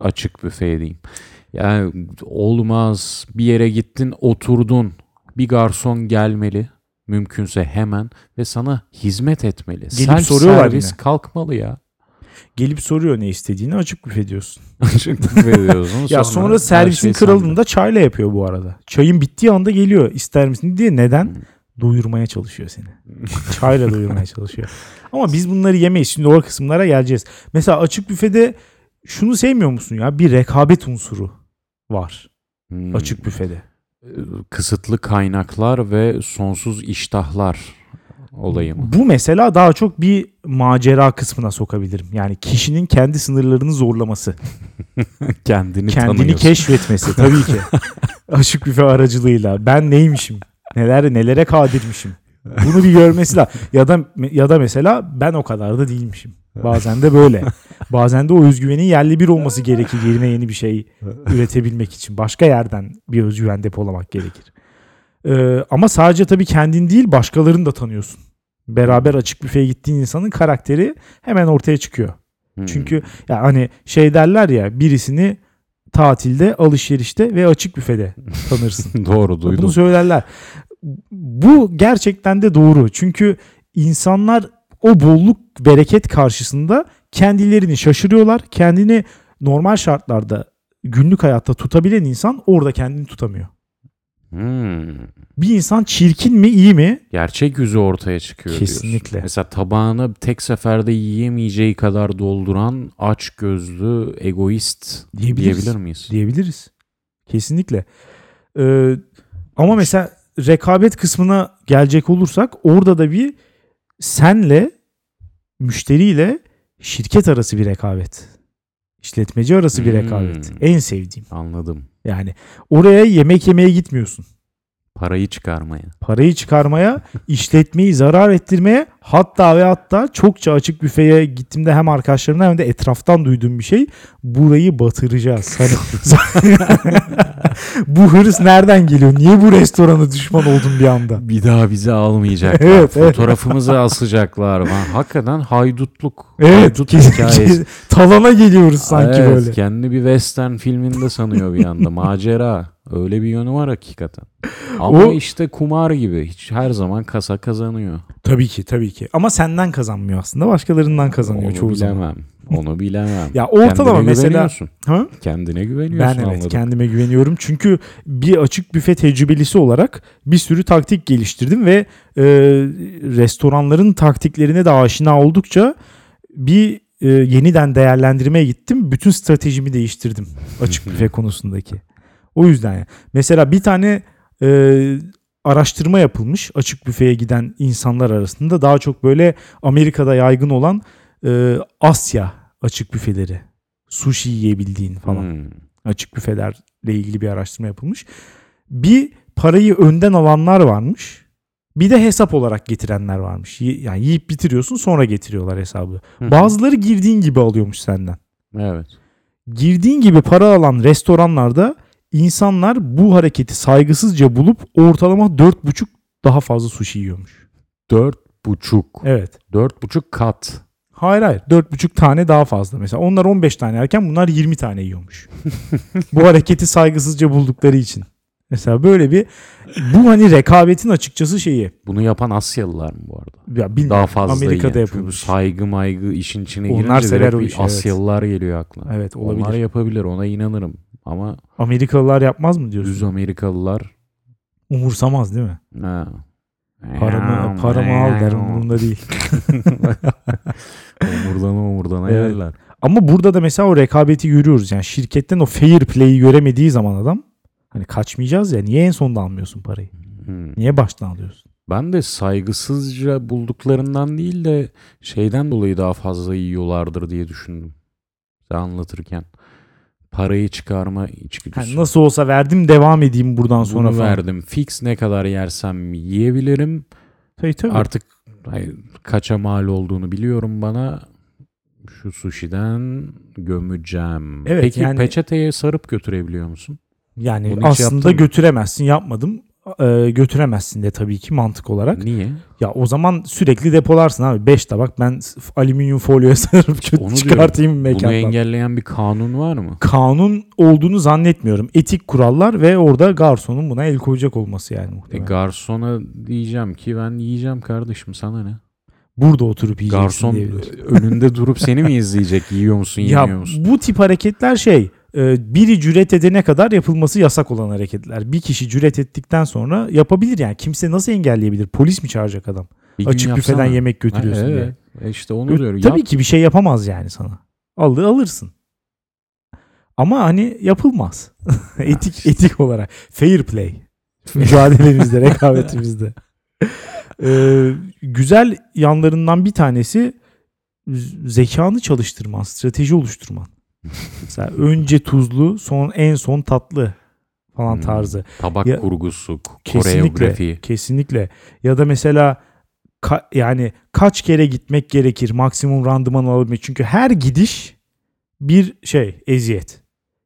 açık büfe diyeyim. Yani olmaz bir yere gittin oturdun bir garson gelmeli mümkünse hemen ve sana hizmet etmeli. Gelip Self soruyorlar servis yine. kalkmalı ya. Gelip soruyor ne istediğini açık büfe diyorsun. *laughs* Açık büfe diyorsun. Ya sonra, her servisin şey kralını da çayla yapıyor bu arada. Çayın bittiği anda geliyor. İster misin diye. Neden? Doyurmaya çalışıyor seni. *laughs* Çayla doyurmaya çalışıyor. Ama biz bunları yemeyiz. Şimdi o kısımlara geleceğiz. Mesela açık büfede şunu sevmiyor musun ya? Bir rekabet unsuru var Hmm. açık büfede. kısıtlı kaynaklar ve sonsuz iştahlar olayı mı? Bu mesela daha çok bir macera kısmına sokabilirim. Yani kişinin kendi sınırlarını zorlaması. *laughs* Kendini, kendini keşfetmesi tabii ki. *laughs* Açık büfe aracılığıyla. Ben neymişim? Neler nelere kadirmişim? Bunu bir görmesi lazım. Ya da ya da mesela ben o kadar da değilmişim. Bazen de böyle. Bazen de o özgüvenin yerli bir olması gerekir yerine yeni bir şey üretebilmek için. Başka yerden bir özgüven depolamak gerekir. Ee, ama sadece tabii kendin değil başkalarını da tanıyorsun. Beraber açık büfeye gittiğin insanın karakteri hemen ortaya çıkıyor. Hmm. Çünkü ya hani şey derler ya birisini tatilde, alışverişte ve açık büfede tanırsın. *laughs* doğru duydum. Bunu söylerler. bu gerçekten de doğru. Çünkü insanlar o bolluk bereket karşısında kendilerini şaşırıyorlar. Kendini normal şartlarda günlük hayatta tutabilen insan orada kendini tutamıyor. Hmm. Bir insan çirkin mi iyi mi? Gerçek yüzü ortaya çıkıyor Kesinlikle. diyorsun. Mesela tabağını tek seferde yiyemeyeceği kadar dolduran aç gözlü egoist Diyebiliriz. diyebilir miyiz? Diyebiliriz. Kesinlikle. Ee, ama mesela rekabet kısmına gelecek olursak orada da bir senle müşteriyle şirket arası bir rekabet. İşletmeci arası bir Hmm. rekabet. En sevdiğim. Anladım. Yani oraya yemek yemeye gitmiyorsun. Parayı çıkarmaya. Parayı çıkarmaya, *laughs* işletmeyi zarar ettirmeye hatta ve hatta çokça açık büfeye gittiğimde hem arkadaşlarımdan hem de etraftan duyduğum bir şey burayı batıracağız. Hani *laughs* bu hırs nereden geliyor? Niye bu restorana düşman oldun bir anda? Bir daha bizi almayacaklar. *laughs* Evet, evet. Fotoğrafımızı asacaklar. Lan Hakikaten haydutluk. Evet, Haydut hikayesi. talana geliyoruz sanki Evet, böyle. Kendi bir western filminde sanıyor bir anda. Macera. Öyle bir yönü var hakikaten. *laughs* Ama O- işte kumar gibi. Hiç her zaman kasa kazanıyor. Tabii ki, tabii ki. Ama senden kazanmıyor aslında, başkalarından kazanıyor Onu çoğu zaman. bilemem. Onu bilemem. Ya ortalama Kendine mesela güveniyorsun. ha? Kendine Ben güveniyorsun evet anladım. kendime güveniyorum. Çünkü bir açık büfe tecrübelisi olarak bir sürü taktik geliştirdim ve e, restoranların taktiklerine de aşina oldukça bir e, yeniden değerlendirmeye gittim. Bütün stratejimi değiştirdim açık *laughs* büfe konusundaki. O yüzden ya. Mesela bir tane e, araştırma yapılmış açık büfeye giden insanlar arasında daha çok böyle Amerika'da yaygın olan e, Asya açık büfeleri. Sushi yiyebildiğin falan Hmm. açık büfelerle ilgili bir araştırma yapılmış. Bir parayı önden alanlar varmış. Bir de hesap olarak getirenler varmış. Yani yiyip bitiriyorsun sonra getiriyorlar hesabı. Bazıları girdiğin gibi alıyormuş senden. Evet. Girdiğin gibi para alan restoranlarda insanlar bu hareketi saygısızca bulup ortalama 4,5 daha fazla sushi yiyormuş. Dört buçuk. Evet. Dört buçuk kat. Hayır hayır 4,5 tane daha fazla. Mesela onlar 15 tane yerken bunlar 20 tane yiyormuş. *laughs* bu hareketi saygısızca buldukları için. Mesela böyle bir bu hani rekabetin açıkçası şeyi. Bunu yapan Asyalılar mı bu arada? Ya bilmiyorum, Daha fazla Amerika'da. Çünkü bu yapılmış. saygı maygı işin içine Onlar girince sever o işi, evet. Asyalılar geliyor aklına. Evet olabilir. Onlar yapabilir ona inanırım. Ama Amerikalılar yapmaz mı diyorsun? düz Amerikalılar Umursamaz değil mi? ha. Paramı, paramı al der umurumda değil. *laughs* Omurdana omurdana Evet. yerler. Ama burada da mesela o rekabeti görüyoruz. Yani şirketten o fair play'i göremediği zaman adam hani kaçmayacağız ya niye en sonda almıyorsun parayı? Hmm. Niye baştan alıyorsun? Ben de saygısızca bulduklarından değil de şeyden dolayı daha fazla yiyorlardır diye düşündüm. Sen anlatırken. Parayı çıkarma içgüdüsü. Yani nasıl olsa verdim devam edeyim buradan sonra Bunu falan. verdim. Fix ne kadar yersem yiyebilirim. Tabii tabii. Artık ay, kaça mal olduğunu biliyorum bana. Şu sushi'den gömeceğim. Evet, Peki yani- peçeteye sarıp götürebiliyor musun? Yani Bunu aslında götüremezsin yapmadım. Ee, götüremezsin de tabii ki mantık olarak. Niye? Ya o zaman sürekli depolarsın abi. 5 tabak ben alüminyum folyoya *laughs* sarıp kötü Onu çıkartayım Bunu mekandan. engelleyen bir kanun var mı? Kanun olduğunu zannetmiyorum. Etik kurallar ve orada garsonun buna el koyacak olması yani E, muhtemelen. garsona diyeceğim ki ben yiyeceğim kardeşim sana ne? Burada oturup yiyeceksin Garson diyebilir. önünde durup seni mi izleyecek? Yiyor musun, yemiyor Ya musun? bu tip hareketler şey e, biri cüret edene kadar yapılması yasak olan hareketler. Bir kişi cüret ettikten sonra yapabilir yani. Kimse nasıl engelleyebilir? Polis mi çağıracak adam? Bir Açık büfeden yemek götürüyorsun Ha, diye. evet. E işte onu Gö- diyorum. Tabii Yap. ki bir şey yapamaz yani sana. Alır alırsın. Ama hani yapılmaz. *laughs* etik etik olarak fair play. Mücadelemizde, *laughs* rekabetimizde. Ee, güzel yanlarından bir tanesi zekanı çalıştırman, strateji oluşturman. Mesela önce tuzlu, son en son tatlı falan Hmm. tarzı. Tabak Ya- kurgusu, Kesinlikle. koreografi. Kesinlikle. Ya da mesela ka- yani kaç kere gitmek gerekir maksimum randıman alabilmek. Çünkü her gidiş bir şey eziyet.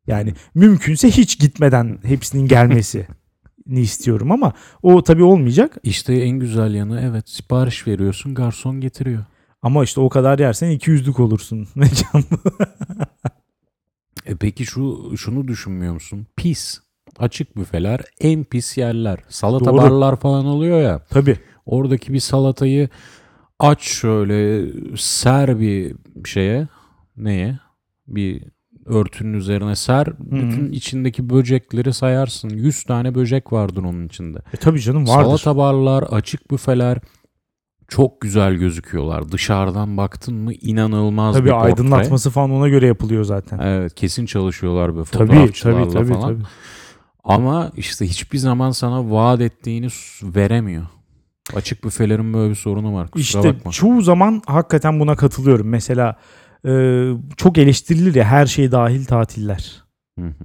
Yani mümkünse hiç gitmeden hepsinin gelmesi *laughs* ni istiyorum ama o tabii olmayacak. İşte en güzel yanı evet sipariş veriyorsun garson getiriyor. Ama işte o kadar yersen 200'lük olursun *laughs* mekanda. E peki şu şunu düşünmüyor musun? Pis. açık büfeler en pis yerler. Salata Doğru. barlar falan oluyor ya. Tabii. Oradaki bir salatayı aç şöyle ser bir şeye neye bir örtünün üzerine ser bütün içindeki böcekleri sayarsın 100 tane böcek vardır onun içinde E tabii canım vardır. salata barlar açık büfeler çok güzel gözüküyorlar dışarıdan baktın mı inanılmaz Tabii bir portre. aydınlatması falan ona göre yapılıyor zaten. evet kesin çalışıyorlar böyle Tabii fotoğrafçılarla tabii tabii, falan tabii. ama işte hiçbir zaman sana vaat ettiğini veremiyor açık büfelerin böyle bir sorunu var kusura İşte bakma çoğu zaman hakikaten buna katılıyorum. Mesela e, çok eleştirilir ya her şey dahil tatiller. Hı hı.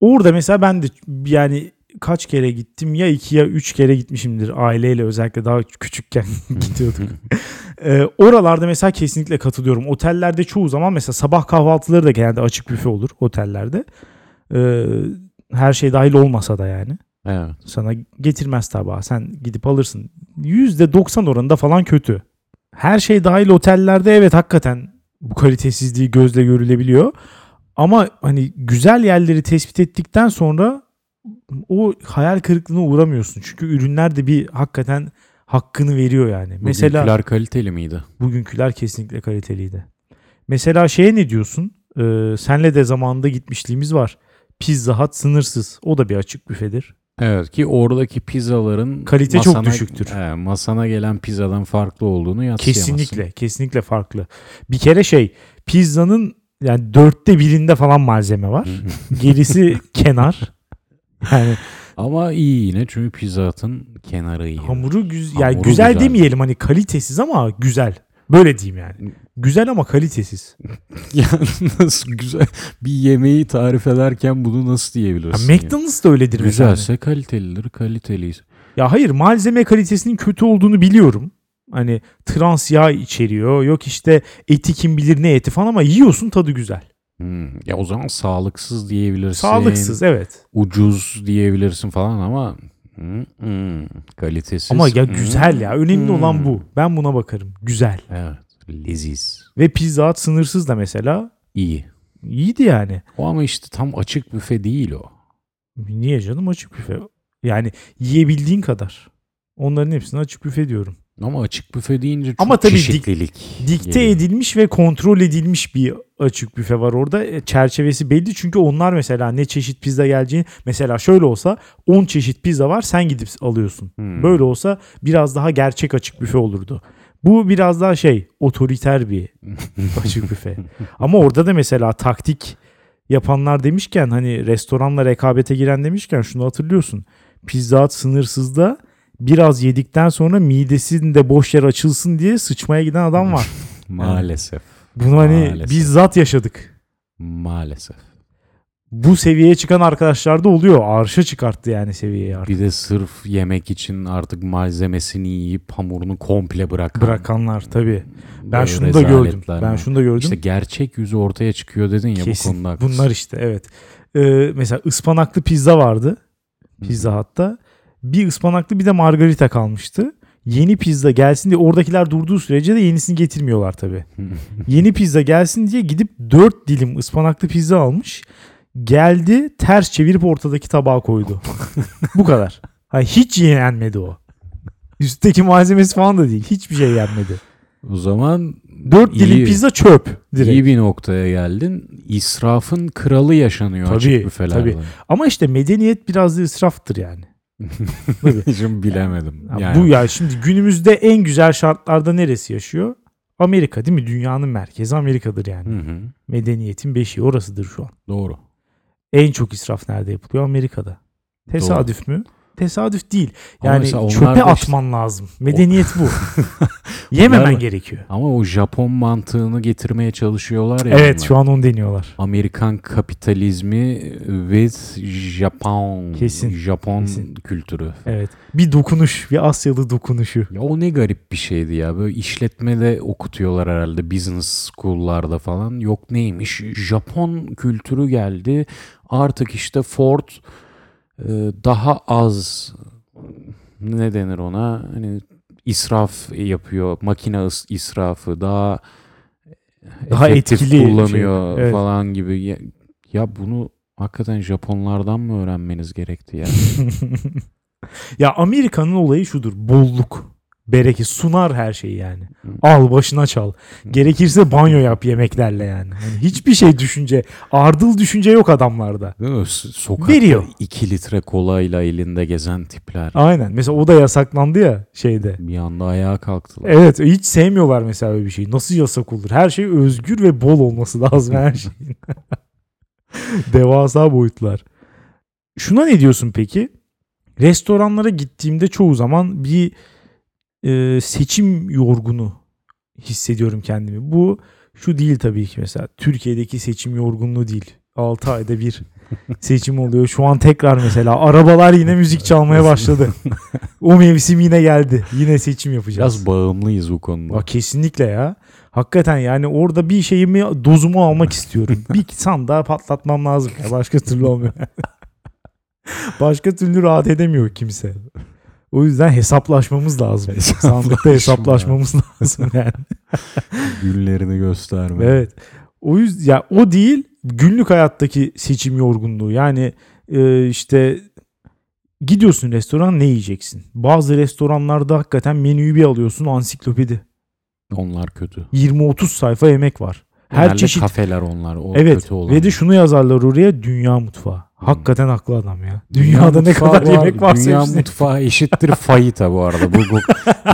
Orada mesela ben de yani kaç kere gittim ya iki ya üç kere gitmişimdir aileyle özellikle daha küçükken *laughs* gidiyorduk. Ee, oralarda mesela kesinlikle katılıyorum. Otellerde çoğu zaman mesela sabah kahvaltıları da genelde açık büfe olur otellerde. Ee, her şey dahil olmasa da yani. evet Sana getirmez tabağı. Sen gidip alırsın. %90 oranında falan kötü. Her şey dahil otellerde evet hakikaten bu kalitesizliği gözle görülebiliyor. Ama hani güzel yerleri tespit ettikten sonra o hayal kırıklığına uğramıyorsun. Çünkü ürünler de bir hakikaten hakkını veriyor yani. Mesela Bugünküler kaliteli miydi? bugünküler kesinlikle kaliteliydi. Mesela şeye ne diyorsun? Ee, senle de zamanında gitmişliğimiz var. Pizza Hut sınırsız. O da bir açık büfedir. Evet ki oradaki pizzaların Kalite çok düşüktür. He, masana gelen pizzadan farklı olduğunu yatsıyamazsın. Kesinlikle, kesinlikle farklı. Bir kere şey, pizzanın yani dörtte birinde falan malzeme var. Gerisi *laughs* kenar. Yani Ama iyi yine çünkü Pizza Hut'ın kenarı iyi. hamuru güz yani Hamuru güzel, güzel. demeyelim hani kalitesiz ama güzel. Böyle diyeyim yani. Güzel ama kalitesiz. *laughs* yani nasıl güzel bir yemeği tarif ederken bunu nasıl diyebilirsin? ya? McDonald's da öyledir mesela. Güzelse kalitelidir, kaliteliyiz. Ya hayır malzeme kalitesinin kötü olduğunu biliyorum. Hani trans yağ içeriyor. Yok işte eti kim bilir ne eti falan ama yiyorsun tadı güzel. Hmm, Ya o zaman sağlıksız diyebilirsin. Sağlıksız evet. Ucuz diyebilirsin falan ama hmm, hmm, kalitesiz. Ama ya hmm, güzel ya. Önemli hmm. olan bu. Ben buna bakarım. Güzel. Evet, leziz. Ve Pizza sınırsız da mesela İyi. iyiydi yani. O ama işte tam açık büfe değil o. Niye canım açık büfe? Yani yiyebildiğin kadar. Onların hepsini açık büfe diyorum. Ama açık büfe deyince çok Ama tabii dik- çeşitlilik. Dikte geliyor. edilmiş ve kontrol edilmiş bir açık büfe var orada. E, Çerçevesi belli çünkü onlar mesela ne çeşit pizza geleceğini mesela şöyle olsa 10 çeşit pizza var sen gidip alıyorsun. Hmm. Böyle olsa biraz daha gerçek açık büfe olurdu. Bu biraz daha şey otoriter bir *laughs* açık büfe. Ama orada da mesela taktik yapanlar demişken hani restoranla rekabete giren demişken şunu hatırlıyorsun. Pizza Hut sınırsızda biraz yedikten sonra midesinde boş yer açılsın diye sıçmaya giden adam var. *laughs* Maalesef. Bunu hani Maalesef. bizzat yaşadık. Maalesef. Bu seviyeye çıkan arkadaşlar da oluyor. Arşa çıkarttı yani seviyeyi artık. Bir de sırf yemek için artık malzemesini yiyip hamurunu komple bırakan. Bırakanlar tabii. Ben böyle şunu da gördüm. Ben şunu da gördüm. İşte gerçek yüzü ortaya çıkıyor dedin ya Kesin. bu konuda haklısın. Bunlar işte evet. Ee, mesela ıspanaklı pizza vardı. Pizza hatta. Bir ıspanaklı bir de margarita kalmıştı. Yeni pizza gelsin diye oradakiler durduğu sürece de yenisini getirmiyorlar tabii. *laughs* Yeni pizza gelsin diye gidip 4 dilim ıspanaklı pizza almış. Geldi ters çevirip ortadaki tabağa koydu. *laughs* Bu kadar. Ha, hiç yenmedi o. Üstteki malzemesi falan da değil. Hiçbir şey yenmedi. o zaman 4 dilim İyi. pizza çöp. Direkt. iyi bir noktaya geldin. İsrafın kralı yaşanıyor Tabii, açık büfelerde. tabii. Ama işte medeniyet biraz da israftır yani. Şimdi bilemedim. Ya Yani Bu ya şimdi günümüzde en güzel şartlarda neresi yaşıyor? Amerika değil mi? Dünyanın merkezi Amerika'dır yani. Hı hı, Medeniyetin beşiği orasıdır şu an. doğru. En çok israf nerede yapılıyor? Amerika'da. Tesadüf mü? Tesadüf değil. Yani çöpe atman lazım. Medeniyet bu. *laughs* *laughs* Yememen gerekiyor. Ama o Japon mantığını getirmeye çalışıyorlar ya. Evet onlar. şu an onu deniyorlar. Amerikan kapitalizmi with Japon. Kesin, Japon kesin. kültürü. Evet. Bir dokunuş, bir Asyalı dokunuşu. Ya o ne garip bir şeydi ya. Böyle işletmede okutuyorlar herhalde business school'larda falan. Yok neymiş? Japon kültürü geldi. Artık işte Ford daha az ne denir ona? Hani israf yapıyor. Makine is- israfı daha Daha etkili kullanıyor şey, evet. falan gibi. Ya, ya bunu Hakikaten Japonlardan mı öğrenmeniz gerekti ya? *laughs* ya Amerika'nın olayı şudur. Bolluk. Bereket sunar her şeyi yani. Al başına çal. Gerekirse banyo yap yemeklerle yani. yani hiçbir şey düşünce, ardıl düşünce yok adamlarda. Değil mi? Sokakta Veriyor. 2 litre kolayla elinde gezen tipler. Aynen. Mesela o da yasaklandı ya şeyde. Bir anda ayağa kalktılar. Evet hiç sevmiyorlar mesela öyle bir şeyi. Nasıl yasak olur? Her şey özgür ve bol olması lazım her *laughs* şeyin. Devasa boyutlar. Şuna ne diyorsun peki? Restoranlara gittiğimde çoğu zaman bir e, seçim yorgunu hissediyorum kendimi. Bu şu değil tabii ki mesela. Türkiye'deki seçim yorgunluğu değil. 6 ayda bir *laughs* seçim oluyor. Şu an tekrar mesela arabalar yine müzik çalmaya başladı. *laughs* O mevsim yine geldi. Yine seçim yapacağız. Biraz bağımlıyız bu konuda. Aa, kesinlikle ya. Hakikaten yani orada bir şeyimi dozumu almak istiyorum. *laughs* bir sandığa patlatmam lazım. Ya. Başka türlü olmuyor. Başka türlü rahat edemiyor kimse. O yüzden hesaplaşmamız lazım. Sandıkta hesaplaşmamız lazım *laughs* yani. Günlerini gösterme. Evet. O yüzden ya o değil günlük hayattaki seçim yorgunluğu. Yani e, işte gidiyorsun restoran ne yiyeceksin? Bazı restoranlarda hakikaten menüyü bir alıyorsun ansiklopedi. Onlar kötü. 20-30 sayfa yemek var. Her Genelde çeşit. kafeler onlar. O Evet. kötü olan. Ve de şunu yazarlar oraya dünya mutfağı. Hakikaten haklı adam ya. Dünyada ne mutfağı kadar var. yemek varsa Dünya hepsini- mutfağı eşittir fayita bu arada. Bu, bu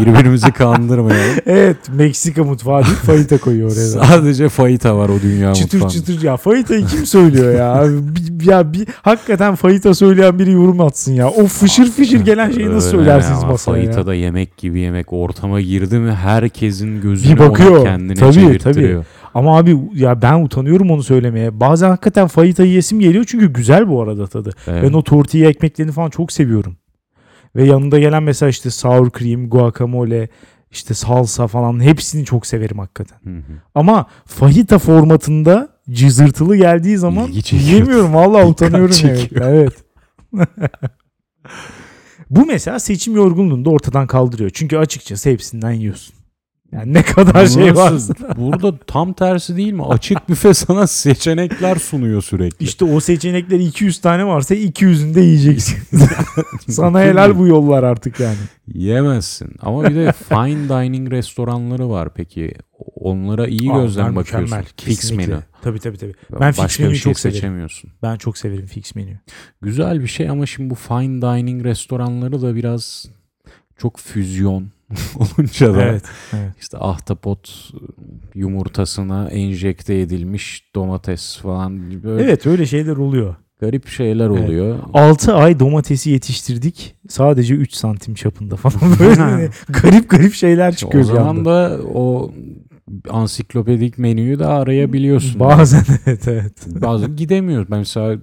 birbirimizi kandırmayalım. *laughs* Evet Meksika mutfağı değil fayita koyuyor oraya. Sadece fayita var o dünya çıtır mutfağında. çıtır ya fayitayı kim söylüyor ya? Ya bir hakikaten fayita söyleyen biri yorum atsın ya. O fışır fışır gelen şeyi nasıl Öyle söylersiniz ama masaya ya? Fayita da yemek gibi yemek. Ortama girdi mi herkesin gözünü Bir bakıyor. ona kendine Tabii, çevirttiriyor. Ama abi ya ben utanıyorum onu söylemeye. Bazen hakikaten fayitayı yesim geliyor çünkü güzel bu arada tadı. Evet. Ben o tortilla ekmeklerini falan çok seviyorum. Ve yanında gelen mesela işte sour cream, guacamole, işte salsa falan hepsini çok severim hakikaten. Hı hı. Ama fajita formatında cızırtılı geldiği zaman. Vallahi Dikkat utanıyorum evet. evet. *laughs* Bu mesela seçim yorgunluğunu da ortadan kaldırıyor. Çünkü açıkçası hepsinden yiyorsun. Yani ne kadar şey var. Nasıl? Burada tam tersi değil mi? Açık *laughs* büfe sana seçenekler sunuyor sürekli. İşte o seçenekleri 200 tane varsa 200'ünü de yiyeceksin. *laughs* Sana helal bu yollar artık yani. Yemezsin. Ama bir de fine dining restoranları var peki. Onlara iyi Aa, mi bakıyorsun? mükemmel, Fix kesinlikle. menü. Tabii tabii tabii. Ben fix Başka menüyü bir şey çok severim. seçemiyorsun. Ben çok severim fix menü. Güzel bir şey ama şimdi bu fine dining restoranları da biraz çok füzyon *laughs* olunca da Evet. evet. işte ahtapot yumurtasına enjekte edilmiş domates falan böyle Evet öyle şeyler oluyor. garip şeyler Evet. oluyor. 6 ay domatesi yetiştirdik. Sadece 3 santim çapında *laughs* falan böyle garip garip şeyler çıkıyor o zaman da o ansiklopedik menüyü de arayabiliyorsun. Bazen *laughs* evet evet. Bazen gidemiyoruz. Ben mesela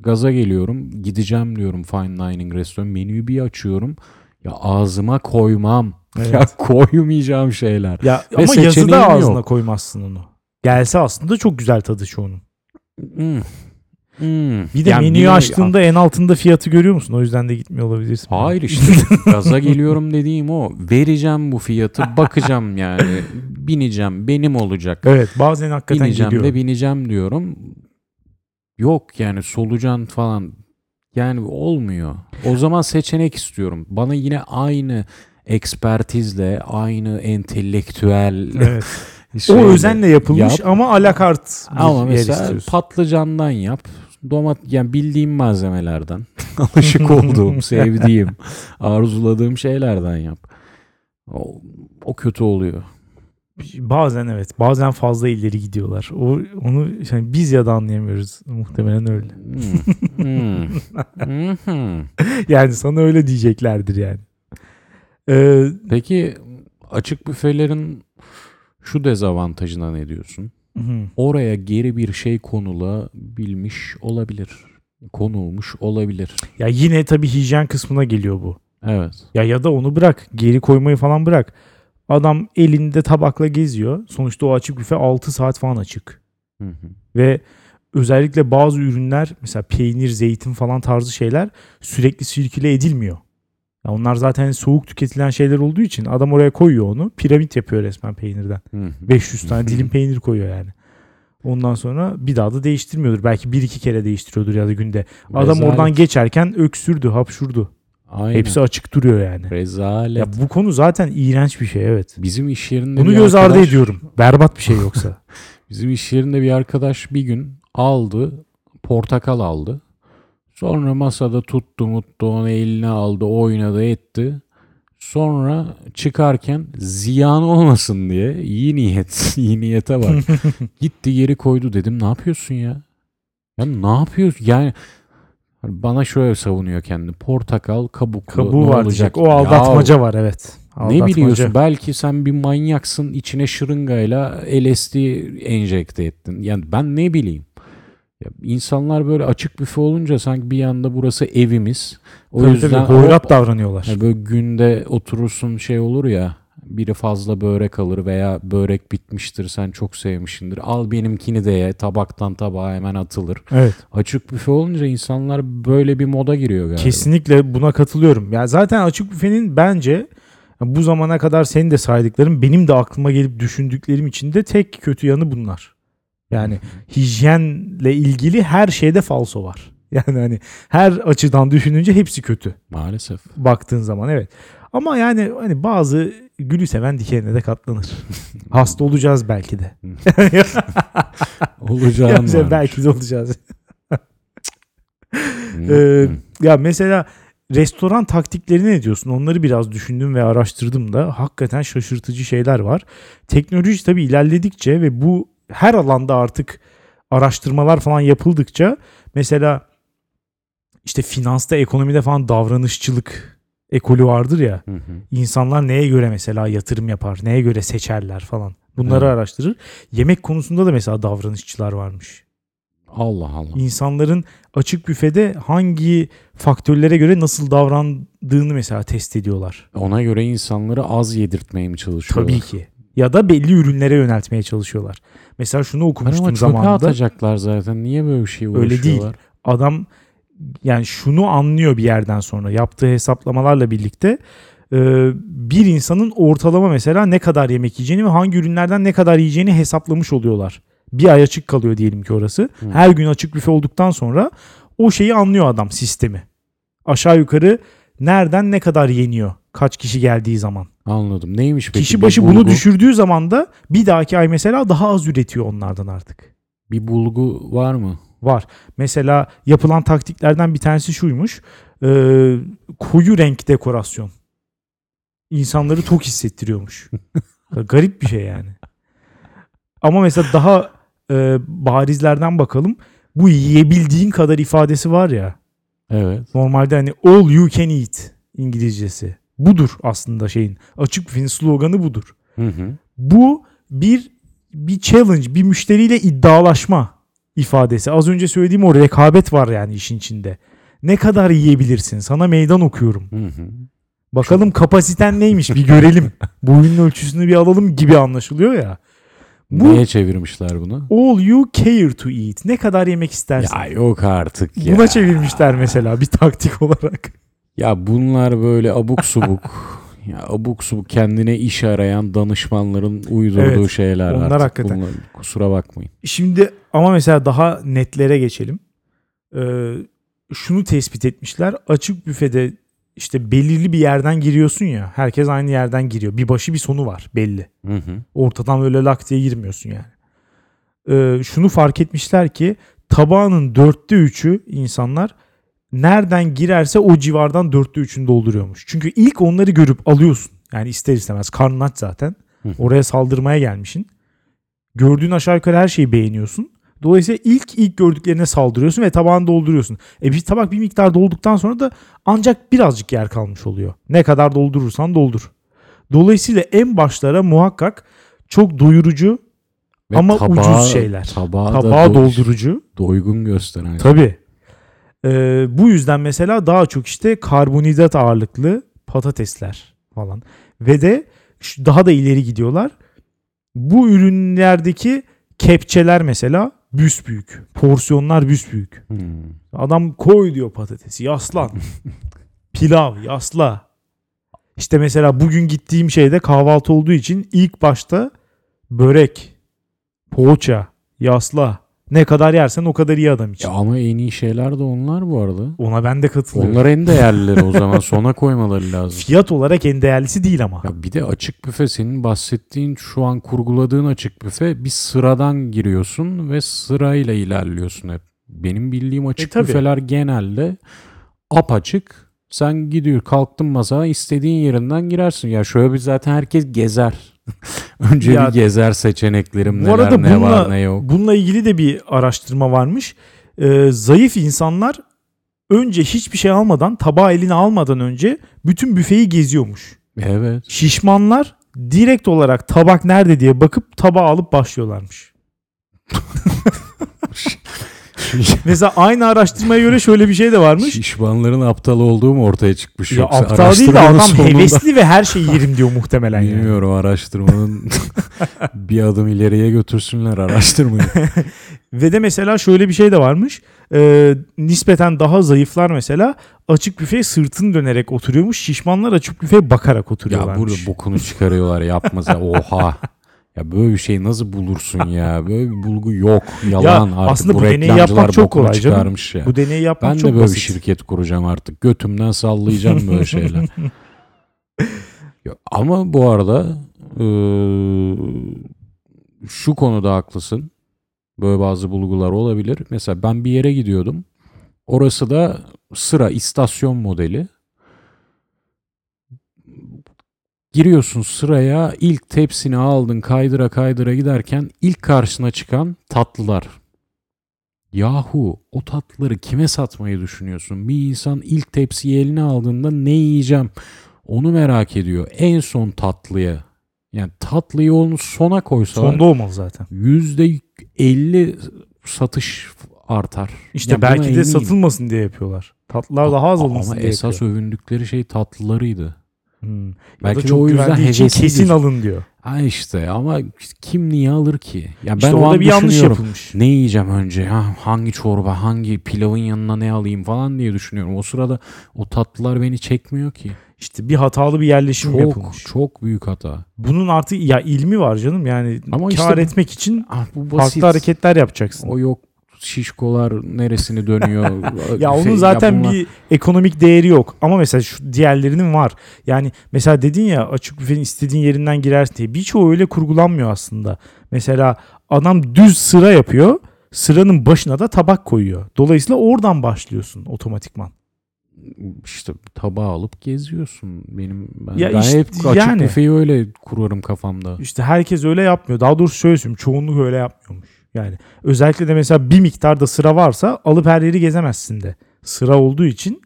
gaza geliyorum. Gideceğim diyorum fine dining restoran. Menüyü bir açıyorum. Ya ağzıma koymam. Evet. Ya koymayacağım şeyler. Ya Ve ama yazıda ağzına yok. koymazsın onu. Gelse aslında çok güzel tadı çoğunun. Hmm. Hmm. Bir de Yani menüyü bir- açtığında en altında fiyatı görüyor musun? O yüzden de gitmiyor olabilirsin. Hayır *laughs* işte gaza geliyorum dediğim o. Vereceğim bu fiyatı bakacağım yani. Bineceğim benim olacak. Evet bazen hakikaten bineceğim geliyor. de bineceğim diyorum. Yok yani solucan falan yani olmuyor. O zaman seçenek istiyorum. Bana yine aynı ekspertizle, aynı entelektüel Evet. *laughs* O özenle yapılmış yap. ama alakart bir Ama yer mesela istiyorsun. patlıcandan yap. Domat yani bildiğim malzemelerden, *laughs* alışık olduğum, sevdiğim, arzuladığım şeylerden yap. O, o kötü oluyor. Bazen evet. Bazen fazla ileri gidiyorlar. O onu yani biz ya da anlayamıyoruz. Muhtemelen öyle. Hmm. *laughs* Hmm. Yani sana öyle diyeceklerdir yani. Ee, Peki açık büfelerin şu dezavantajına ne diyorsun? hı. Oraya geri bir şey konulabilmiş olabilir. Konulmuş olabilir. ya yine tabii hijyen kısmına geliyor bu. Evet. Ya ya da onu bırak. Geri koymayı falan bırak. Adam elinde tabakla geziyor. Sonuçta o açık büfe 6 saat falan açık. Hı hı. Ve özellikle bazı ürünler mesela peynir, zeytin falan tarzı şeyler sürekli sirküle edilmiyor. Ya onlar zaten soğuk tüketilen şeyler olduğu için adam oraya koyuyor onu. Piramit yapıyor resmen peynirden. Hı hı. 500 tane *laughs* dilim peynir koyuyor yani. Ondan sonra bir daha da değiştirmiyordur. Belki bir iki kere değiştiriyordur ya da günde. Adam Rezalet. oradan geçerken öksürdü, hapşurdu. Aynen. Hepsi açık duruyor yani. Rezalet. Ya bu konu zaten iğrenç bir şey evet. Bizim iş yerinde Bunu göz ardı arkadaş- ediyorum. Berbat bir şey yoksa. *laughs* Bizim iş yerinde bir arkadaş bir gün aldı, portakal aldı. Sonra masada tuttu mutlu onu eline aldı, oynadı etti. Sonra çıkarken ziyan olmasın diye iyi niyet, *laughs* iyi niyete bak. *laughs* Gitti geri koydu dedim ne yapıyorsun ya? Ya ne yapıyorsun? Yani bana şöyle savunuyor kendi. Portakal kabuklu Kabuğu ne var olacak? diyecek. O aldatmaca var evet. Ne Aldatmaca. biliyorsun? Belki sen bir manyaksın içine şırıngayla LSD enjekte ettin. Yani ben ne bileyim. Ya insanlar böyle açık büfe olunca sanki bir yanda burası evimiz. O Tabii yüzden tabii, davranıyorlar. yani böyle günde oturursun şey olur ya biri fazla börek alır veya börek bitmiştir sen çok sevmişsindir. Al benimkini de ye tabaktan tabağa hemen atılır. Evet. Açık büfe olunca insanlar böyle bir moda giriyor galiba. Kesinlikle buna katılıyorum. Ya zaten açık büfenin bence bu zamana kadar senin de saydıkların benim de aklıma gelip düşündüklerim içinde tek kötü yanı bunlar. Yani hijyenle ilgili her şeyde falso var. *laughs* Yani hani her açıdan düşününce hepsi kötü Maalesef. baktığın zaman evet. Ama yani hani bazı gülü seven dikenine de katlanır. *laughs* Hasta olacağız belki de. *laughs* Olacağın Ya var. belki de olacağız. Ee, ya mesela restoran taktikleri ne diyorsun? Onları biraz düşündüm ve araştırdım da hakikaten şaşırtıcı şeyler var. Teknoloji tabii ilerledikçe ve bu her alanda artık araştırmalar falan yapıldıkça mesela işte finansta, ekonomide falan davranışçılık ekolü vardır ya. Hı hı. İnsanlar neye göre mesela yatırım yapar, neye göre seçerler falan. Bunları Evet. araştırır. Yemek konusunda da mesela davranışçılar varmış. Allah Allah. İnsanların açık büfede hangi faktörlere göre nasıl davrandığını mesela test ediyorlar. Ona göre insanları az yedirtmeye mi çalışıyorlar? Tabii ki. Ya da belli ürünlere yöneltmeye çalışıyorlar. Mesela şunu okumuştum ama çöpe zamanında. atacaklar zaten. Niye böyle bir şey Öyle değil. uğraşıyorlar? Adam yani şunu anlıyor bir yerden sonra yaptığı hesaplamalarla birlikte e, bir insanın ortalama mesela ne kadar yemek yiyeceğini ve hangi ürünlerden ne kadar yiyeceğini hesaplamış oluyorlar. Bir ay açık kalıyor diyelim ki orası. Her gün açık büfe olduktan sonra o şeyi anlıyor adam sistemi. Aşağı yukarı nereden ne kadar yeniyor kaç kişi geldiği zaman. Anladım. Neymiş peki? Kişi başı bunu bulgu- düşürdüğü zaman da bir dahaki ay mesela daha az üretiyor onlardan artık. Bir bulgu var mı? Var. Mesela yapılan taktiklerden bir tanesi şuymuş. Ee, koyu renk dekorasyon. İnsanları tok hissettiriyormuş. *laughs* Garip bir şey yani. Ama mesela daha e, barizlerden bakalım. Bu yiyebildiğin kadar ifadesi var ya. Evet. Normalde hani all you can eat İngilizcesi. Budur aslında şeyin. Açık büfenin sloganı budur. Hı hı. Bu bir bir challenge, bir müşteriyle iddialaşma ifadesi. Az önce söylediğim o rekabet var yani işin içinde. Ne kadar yiyebilirsin? Sana meydan okuyorum. Hı hı. Bakalım kapasiten neymiş bir görelim. *laughs* Boyunun ölçüsünü bir alalım gibi anlaşılıyor ya. Bu Neye çevirmişler bunu? all you care to eat. Ne kadar yemek istersin? Ya yok artık ya. Buna çevirmişler mesela bir taktik olarak. Ya bunlar böyle abuk subuk. Ya abuk subuk kendine iş arayan danışmanların uydurduğu Evet, şeyler onlar artık. hakikaten. Bunlar- kusura bakmayın. Şimdi ama mesela daha netlere geçelim. Ee, şunu tespit etmişler. Açık büfede işte belirli bir yerden giriyorsun ya. Herkes aynı yerden giriyor. Bir başı bir sonu var belli. Hı hı. Ortadan öyle lak diye girmiyorsun yani. Ee, şunu fark etmişler ki tabağının dörtte üçü insanlar nereden girerse o civardan dörtte üçünü dolduruyormuş. Çünkü ilk onları görüp alıyorsun. Yani ister istemez karnın aç zaten. Hı. Oraya saldırmaya gelmişsin. Gördüğün aşağı yukarı her şeyi beğeniyorsun. Dolayısıyla ilk ilk gördüklerine saldırıyorsun ve tabağını dolduruyorsun. E bir tabak bir miktar dolduktan sonra da ancak birazcık yer kalmış oluyor. Ne kadar doldurursan doldur. Dolayısıyla en başlara muhakkak çok doyurucu Ve Ama tabağı- ucuz şeyler. Tabağı, tabağı do- doldurucu. doygun gösteren. Tabii. Ee, bu yüzden mesela daha çok işte karbonhidrat ağırlıklı patatesler falan. Ve de daha da ileri gidiyorlar. Bu ürünlerdeki kepçeler mesela büsbüyük. Porsiyonlar büsbüyük. Hmm. Adam koy diyor patatesi yaslan. *laughs* Pilav yasla. İşte mesela bugün gittiğim şeyde kahvaltı olduğu için ilk başta börek, poğaça Yasla. Ne kadar yersen o kadar iyi adam için. Ya ama en iyi şeyler de onlar bu arada. Ona ben de katılıyorum. Onlar en değerlileri o zaman *laughs* sona koymaları lazım. Fiyat olarak en değerlisi değil ama. Ya bir de açık büfe senin bahsettiğin şu an kurguladığın açık büfe bir sıradan giriyorsun ve sırayla ilerliyorsun hep. Benim bildiğim açık tabii. büfeler genelde apaçık. Sen gidiyor kalktın masaya istediğin yerinden girersin. Ya şöyle bir zaten herkes gezer. *laughs* Önce Ya- bir gezer seçeneklerim neler arada ne bununla, var ne yok. bununla ilgili de bir araştırma varmış. Ee, zayıf insanlar önce hiçbir şey almadan, tabağı eline almadan önce bütün büfeyi geziyormuş. Evet. Şişmanlar direkt olarak tabak nerede diye bakıp tabağı alıp başlıyorlarmış. *laughs* *laughs* Mesela aynı araştırmaya göre şöyle bir şey de varmış. Şişmanların aptal olduğu mu ortaya çıkmış Ya yoksa aptal değil de adam sonunda- hevesli ve her şeyi yerim diyor muhtemelen yani. Bilmiyorum araştırmanın *laughs* bir adım ileriye götürsünler araştırmayı. *laughs* Ve de mesela şöyle bir şey de varmış. Ee, nispeten daha zayıflar mesela açık büfeye sırtını dönerek oturuyormuş. Şişmanlar açık büfeye bakarak ya oturuyorlarmış. burada bokunu çıkarıyorlar yapmasa oha. Ya böyle bir şey nasıl bulursun ya? *laughs* Böyle bir bulgu yok. Yalan artık. aslında bu deneyi reklamcılar yapmak çok kolay canım. ya. Bu deneyi yapmak ben de çok böyle basit. bir şirket kuracağım artık. Götümden sallayacağım böyle *laughs* şeyler. Ya Ama bu arada eee, şu konuda haklısın. Böyle bazı bulgular olabilir. Mesela ben bir yere gidiyordum. Orası da sıra istasyon modeli. Giriyorsun sıraya ilk tepsini aldın kaydıra kaydıra giderken ilk karşına çıkan tatlılar. Yahu o tatlıları kime satmayı düşünüyorsun? Bir insan ilk tepsiyi eline aldığında ne yiyeceğim onu merak ediyor. En son tatlıya. Yani tatlıyı onu sona koysalar Sonda olmalı zaten. %50 satış artar. İşte Yani belki de eminim. satılmasın diye yapıyorlar. Tatlılar daha az alınsın Ama diye esas yapıyor. övündükleri şey tatlılarıydı. Hmm. Ya Belki da çok o yüzden için kesin alın diyor. Ha işte ama kim niye alır ki? Ya ben İşte orada bir yanlış yapılmış. Ne yiyeceğim önce? Ha, hangi çorba, hangi pilavın yanına ne alayım falan diye düşünüyorum. O sırada o tatlılar beni çekmiyor ki. İşte bir hatalı bir yerleşim Çok yapılmış. çok büyük hata. Bunun artık ya ilmi var canım yani Ama kar işte- etmek için Ah, bu basit. farklı hareketler yapacaksın. O yok şişkolar neresini dönüyor. *laughs* Ya onun Şey, zaten bunlar- bir ekonomik değeri yok. Ama mesela şu diğerlerinin var. Yani mesela dedin ya açık büfenin istediğin yerinden girersin diye. Birçoğu öyle kurgulanmıyor aslında. Mesela adam düz sıra yapıyor. Sıranın başına da tabak koyuyor. Dolayısıyla oradan başlıyorsun otomatikman. işte tabağı alıp geziyorsun. Benim ben, Ya ben işte hep açık yani. büfeyi öyle kurarım kafamda. İşte herkes öyle yapmıyor. Daha doğrusu şöyle söyleyeyim. Çoğunluk öyle yapmıyormuş. Yani özellikle de mesela bir miktarda sıra varsa alıp her yeri gezemezsin de. Sıra olduğu için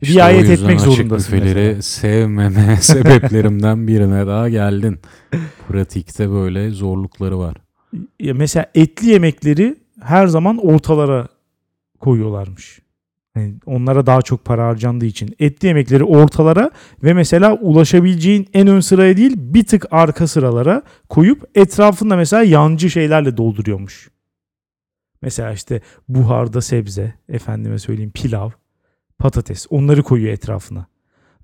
İşte riayet etmek açık zorundasın mesela. sevmeme *laughs* sebeplerimden birine daha geldin. Pratikte böyle zorlukları var. Ya mesela etli yemekleri her zaman ortalara koyuyorlarmış. Yani onlara daha çok para harcandığı için. Etli yemekleri ortalara ve mesela ulaşabileceğin en ön sıraya değil bir tık arka sıralara koyup etrafında mesela yancı şeylerle dolduruyormuş. Mesela işte buharda sebze, efendime söyleyeyim pilav, patates onları koyuyor etrafına.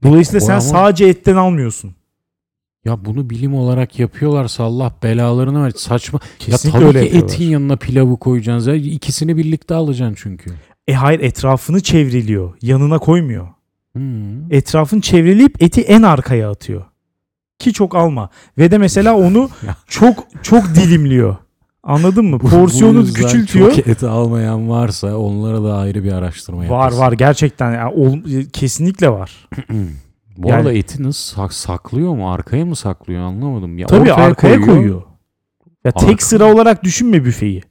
Dolayısıyla sen sadece etten almıyorsun. Ya bunu bilim olarak yapıyorlarsa Allah belalarını ver. Saçma. Kesinlikle ya tabii öyle ki etin yanına pilavı koyacaksın. Ya İkisini birlikte alacaksın çünkü. E hayır etrafını çevriliyor. Yanına koymuyor. Hmm. etrafını çevreleyip eti en arkaya atıyor. Ki çok alma. Ve de mesela *laughs* onu çok çok dilimliyor. Anladın mı? Bu- bu Porsiyonu yüzden küçültüyor. Çok et almayan varsa onlara da ayrı bir araştırma Var yaparsın. var gerçekten ya, ol- kesinlikle var. *clears throat* Bu Yani- arada eti nasıl sak- saklıyor mu? Arkaya mı saklıyor anlamadım. Ya Tabii arkaya koyuyor. Ya Arka- tek sıra olarak düşünme büfeyi.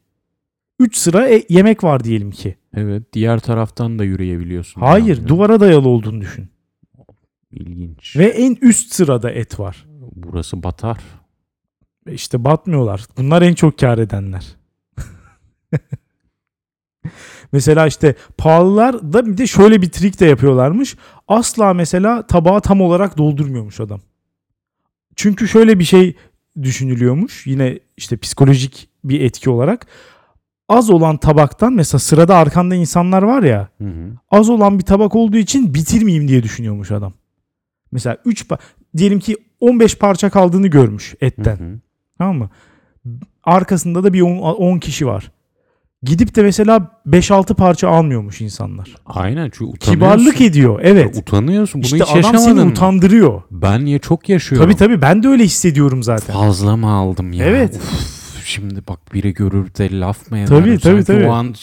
3 sıra e- yemek var diyelim ki. Evet diğer taraftan da yürüyebiliyorsun. Hayır, Yani. duvara dayalı olduğunu düşün. İlginç. Ve en üst sırada et var. Burası batar. E İşte batmıyorlar. Bunlar en çok kar edenler. *laughs* mesela işte pahalılar da bir de şöyle bir trik de yapıyorlarmış. Asla mesela tabağı tam olarak doldurmuyormuş adam. Çünkü şöyle bir şey düşünülüyormuş. Yine işte psikolojik bir etki olarak. Az olan tabaktan mesela sırada arkanda insanlar var ya. Hı hı. Az olan bir tabak olduğu için bitirmeyeyim diye düşünüyormuş adam. Mesela 3 diyelim ki 15 parça kaldığını görmüş Hı etten. hı. Tamam mı? arkasında da bir 10 kişi var. Gidip de mesela 5-6 parça almıyormuş insanlar. Aynen çünkü utanıyorsun. Kibarlık ediyor. Evet. Utanıyorsun. Bunu İşte hiç adam seni yaşamadın mı? utandırıyor. Ben ya çok yaşıyorum. Tabii tabii ben de öyle hissediyorum zaten. Fazla mı aldım ya? Evet. Uf, şimdi bak biri görür de laf mı eder? Tabii, tabii, Sanki tabii. O an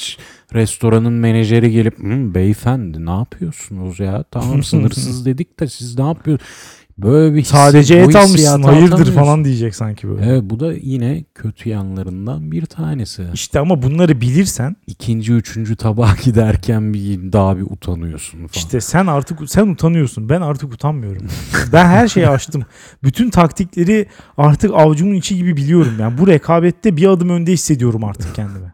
restoranın menajeri gelip "Hı, beyefendi ne yapıyorsunuz ya? Tamam *laughs* sınırsız dedik de siz ne yapıyorsunuz? Böyle bir Sadece bu et almışsın hayırdır falan diyecek sanki böyle. Evet bu da yine kötü yanlarından bir tanesi. İşte ama bunları bilirsen İkinci, üçüncü tabağa *laughs* giderken bir daha bir utanıyorsun falan. işte sen artık sen utanıyorsun. Ben artık utanmıyorum. ben her şeyi açtım. Bütün taktikleri artık avucumun içi gibi biliyorum. Yani bu rekabette bir adım önde hissediyorum artık kendimi.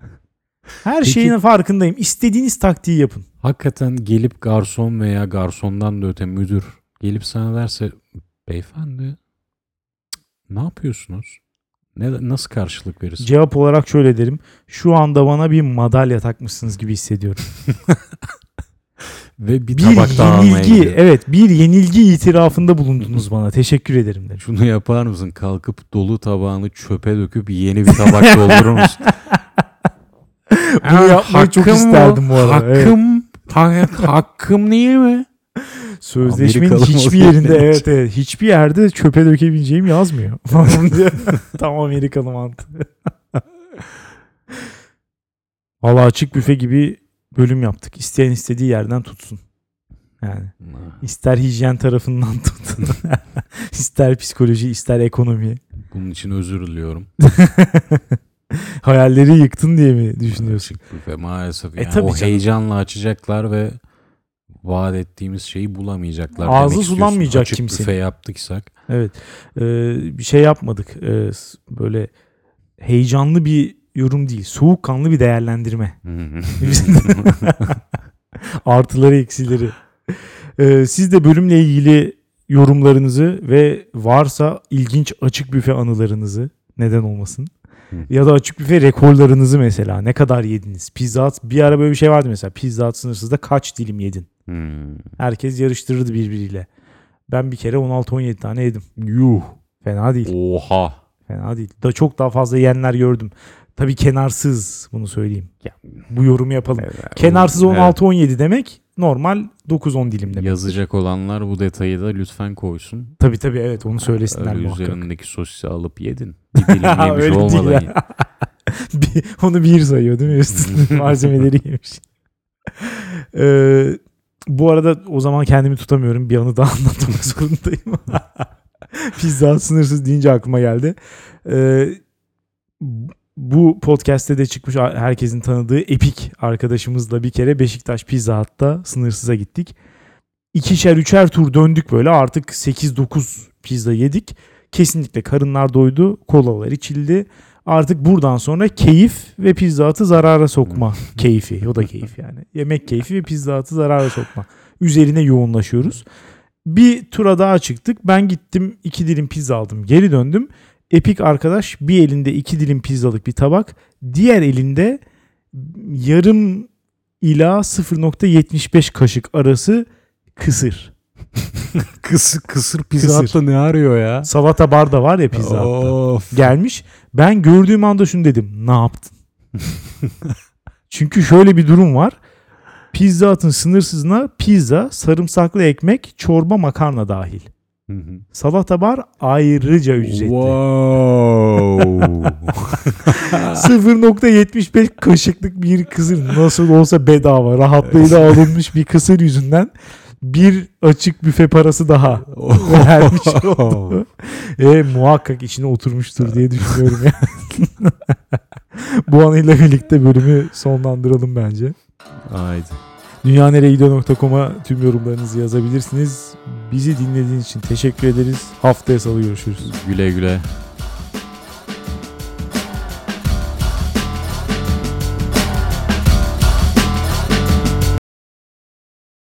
Her Peki- şeyin farkındayım. İstediğiniz taktiği yapın. Hakikaten gelip garson veya garsondan da öte müdür gelip sana derse beyefendi ne yapıyorsunuz? Ne, nasıl karşılık verirsin? Cevap olarak şöyle derim. Şu anda bana bir madalya takmışsınız gibi hissediyorum. *laughs* Ve bir Bir tabak daha almaya yenilgi, gidiyor. evet bir yenilgi itirafında bulundunuz bana. Teşekkür ederim derim. Şunu yapar mısın? Kalkıp dolu tabağını çöpe döküp yeni bir tabak doldurur musun? *laughs* Bunu yapmayı çok isterdim bu arada. Evet. Hakkım, ha- hakkım değil mi? Sözleşmenin Amerikalı hiçbir yerinde *laughs* evet, evet hiçbir yerde çöpe dökebileceğim yazmıyor. *laughs* *laughs* Tam Amerikalı mantığı. Valla açık büfe gibi bölüm yaptık. İsteyen istediği yerden tutsun. Yani ister hijyen tarafından tut. ister psikoloji, ister ekonomi. Bunun için özür diliyorum. Hayalleri yıktın diye mi düşünüyorsun? Açık büfe maalesef. E Yani tabii o canım. heyecanla açacaklar ve vaat ettiğimiz şeyi bulamayacaklar. Ağzı demek sulanmayacak Açık kimsenin. büfe yaptıysak. Evet. Ee, bir şey yapmadık. Ee, böyle heyecanlı bir yorum değil. Soğukkanlı bir değerlendirme. *laughs* Artıları eksileri. Ee, siz de bölümle ilgili yorumlarınızı ve varsa ilginç açık büfe anılarınızı neden olmasın. Ya da açık büfe rekorlarınızı mesela ne kadar yediniz? Pizza Hut bir ara böyle bir şey vardı mesela. Pizza Hut sınırsızda kaç dilim yedin? Hmm. Herkes yarıştırırdı birbiriyle. Ben bir kere 16-17 tane yedim. Yuh. Fena değil. Oha. Fena değil. Da çok daha fazla yiyenler gördüm. Tabii kenarsız bunu söyleyeyim. Ya. Bu yorumu yapalım. Evet, Kenarsız evet. 16-17 demek normal 9-10 dilim demek. Yazacak olanlar bu detayı da lütfen koysun. Tabii tabii evet onu söylesinler Öyle muhakkak. üzerindeki sosisi alıp yedin. *laughs* Bir dilim yemiş olmadan. *laughs* onu bir sayıyor değil mi? Üstünde *laughs* malzemeleri yemiş. Ee, bu arada o zaman kendimi tutamıyorum. Bir anı daha *laughs* anlatmak zorundayım. *laughs* Pizza sınırsız deyince aklıma geldi. Ee, bu podcast'te de çıkmış herkesin tanıdığı Epik arkadaşımızla bir kere Beşiktaş Pizza Hut'ta sınırsıza gittik. İkişer üçer tur döndük böyle artık 8-9 pizza yedik. Kesinlikle karınlar doydu, kolalar içildi. Artık buradan sonra keyif ve Pizza Hut'ı zarara sokma *laughs* keyfi. O da keyif yani. Yemek keyfi ve Pizza Hut'ı zarara sokma. Üzerine yoğunlaşıyoruz. Bir tura daha çıktık. Ben gittim iki dilim pizza aldım. Geri döndüm. Epik arkadaş bir elinde iki dilim pizzalık bir tabak. Diğer elinde yarım ila 0.75 kaşık arası kısır. *laughs* Kısır, kısır pizza Kısır. Ne arıyor ya? Salata bar da var ya pizza. Gelmiş. Ben gördüğüm anda şunu dedim. Ne yaptın? *laughs* Çünkü şöyle bir durum var. Pizza Hut'ın sınırsızına pizza, sarımsaklı ekmek, çorba, makarna dahil. Hı hı. Salata bar ayrıca ücretli. Wow. *laughs* 0.75 kaşıklık bir kısır nasıl olsa bedava rahatlığıyla alınmış bir kısır yüzünden bir açık büfe parası daha *laughs* vermiş *laughs* oldu. E, muhakkak içine oturmuştur diye düşünüyorum ya. *laughs* Bu anıyla birlikte bölümü sonlandıralım bence. Haydi. Dünyanereyegidiyor.com'a tüm yorumlarınızı yazabilirsiniz. Bizi dinlediğiniz için teşekkür ederiz. Haftaya salı görüşürüz. Güle güle.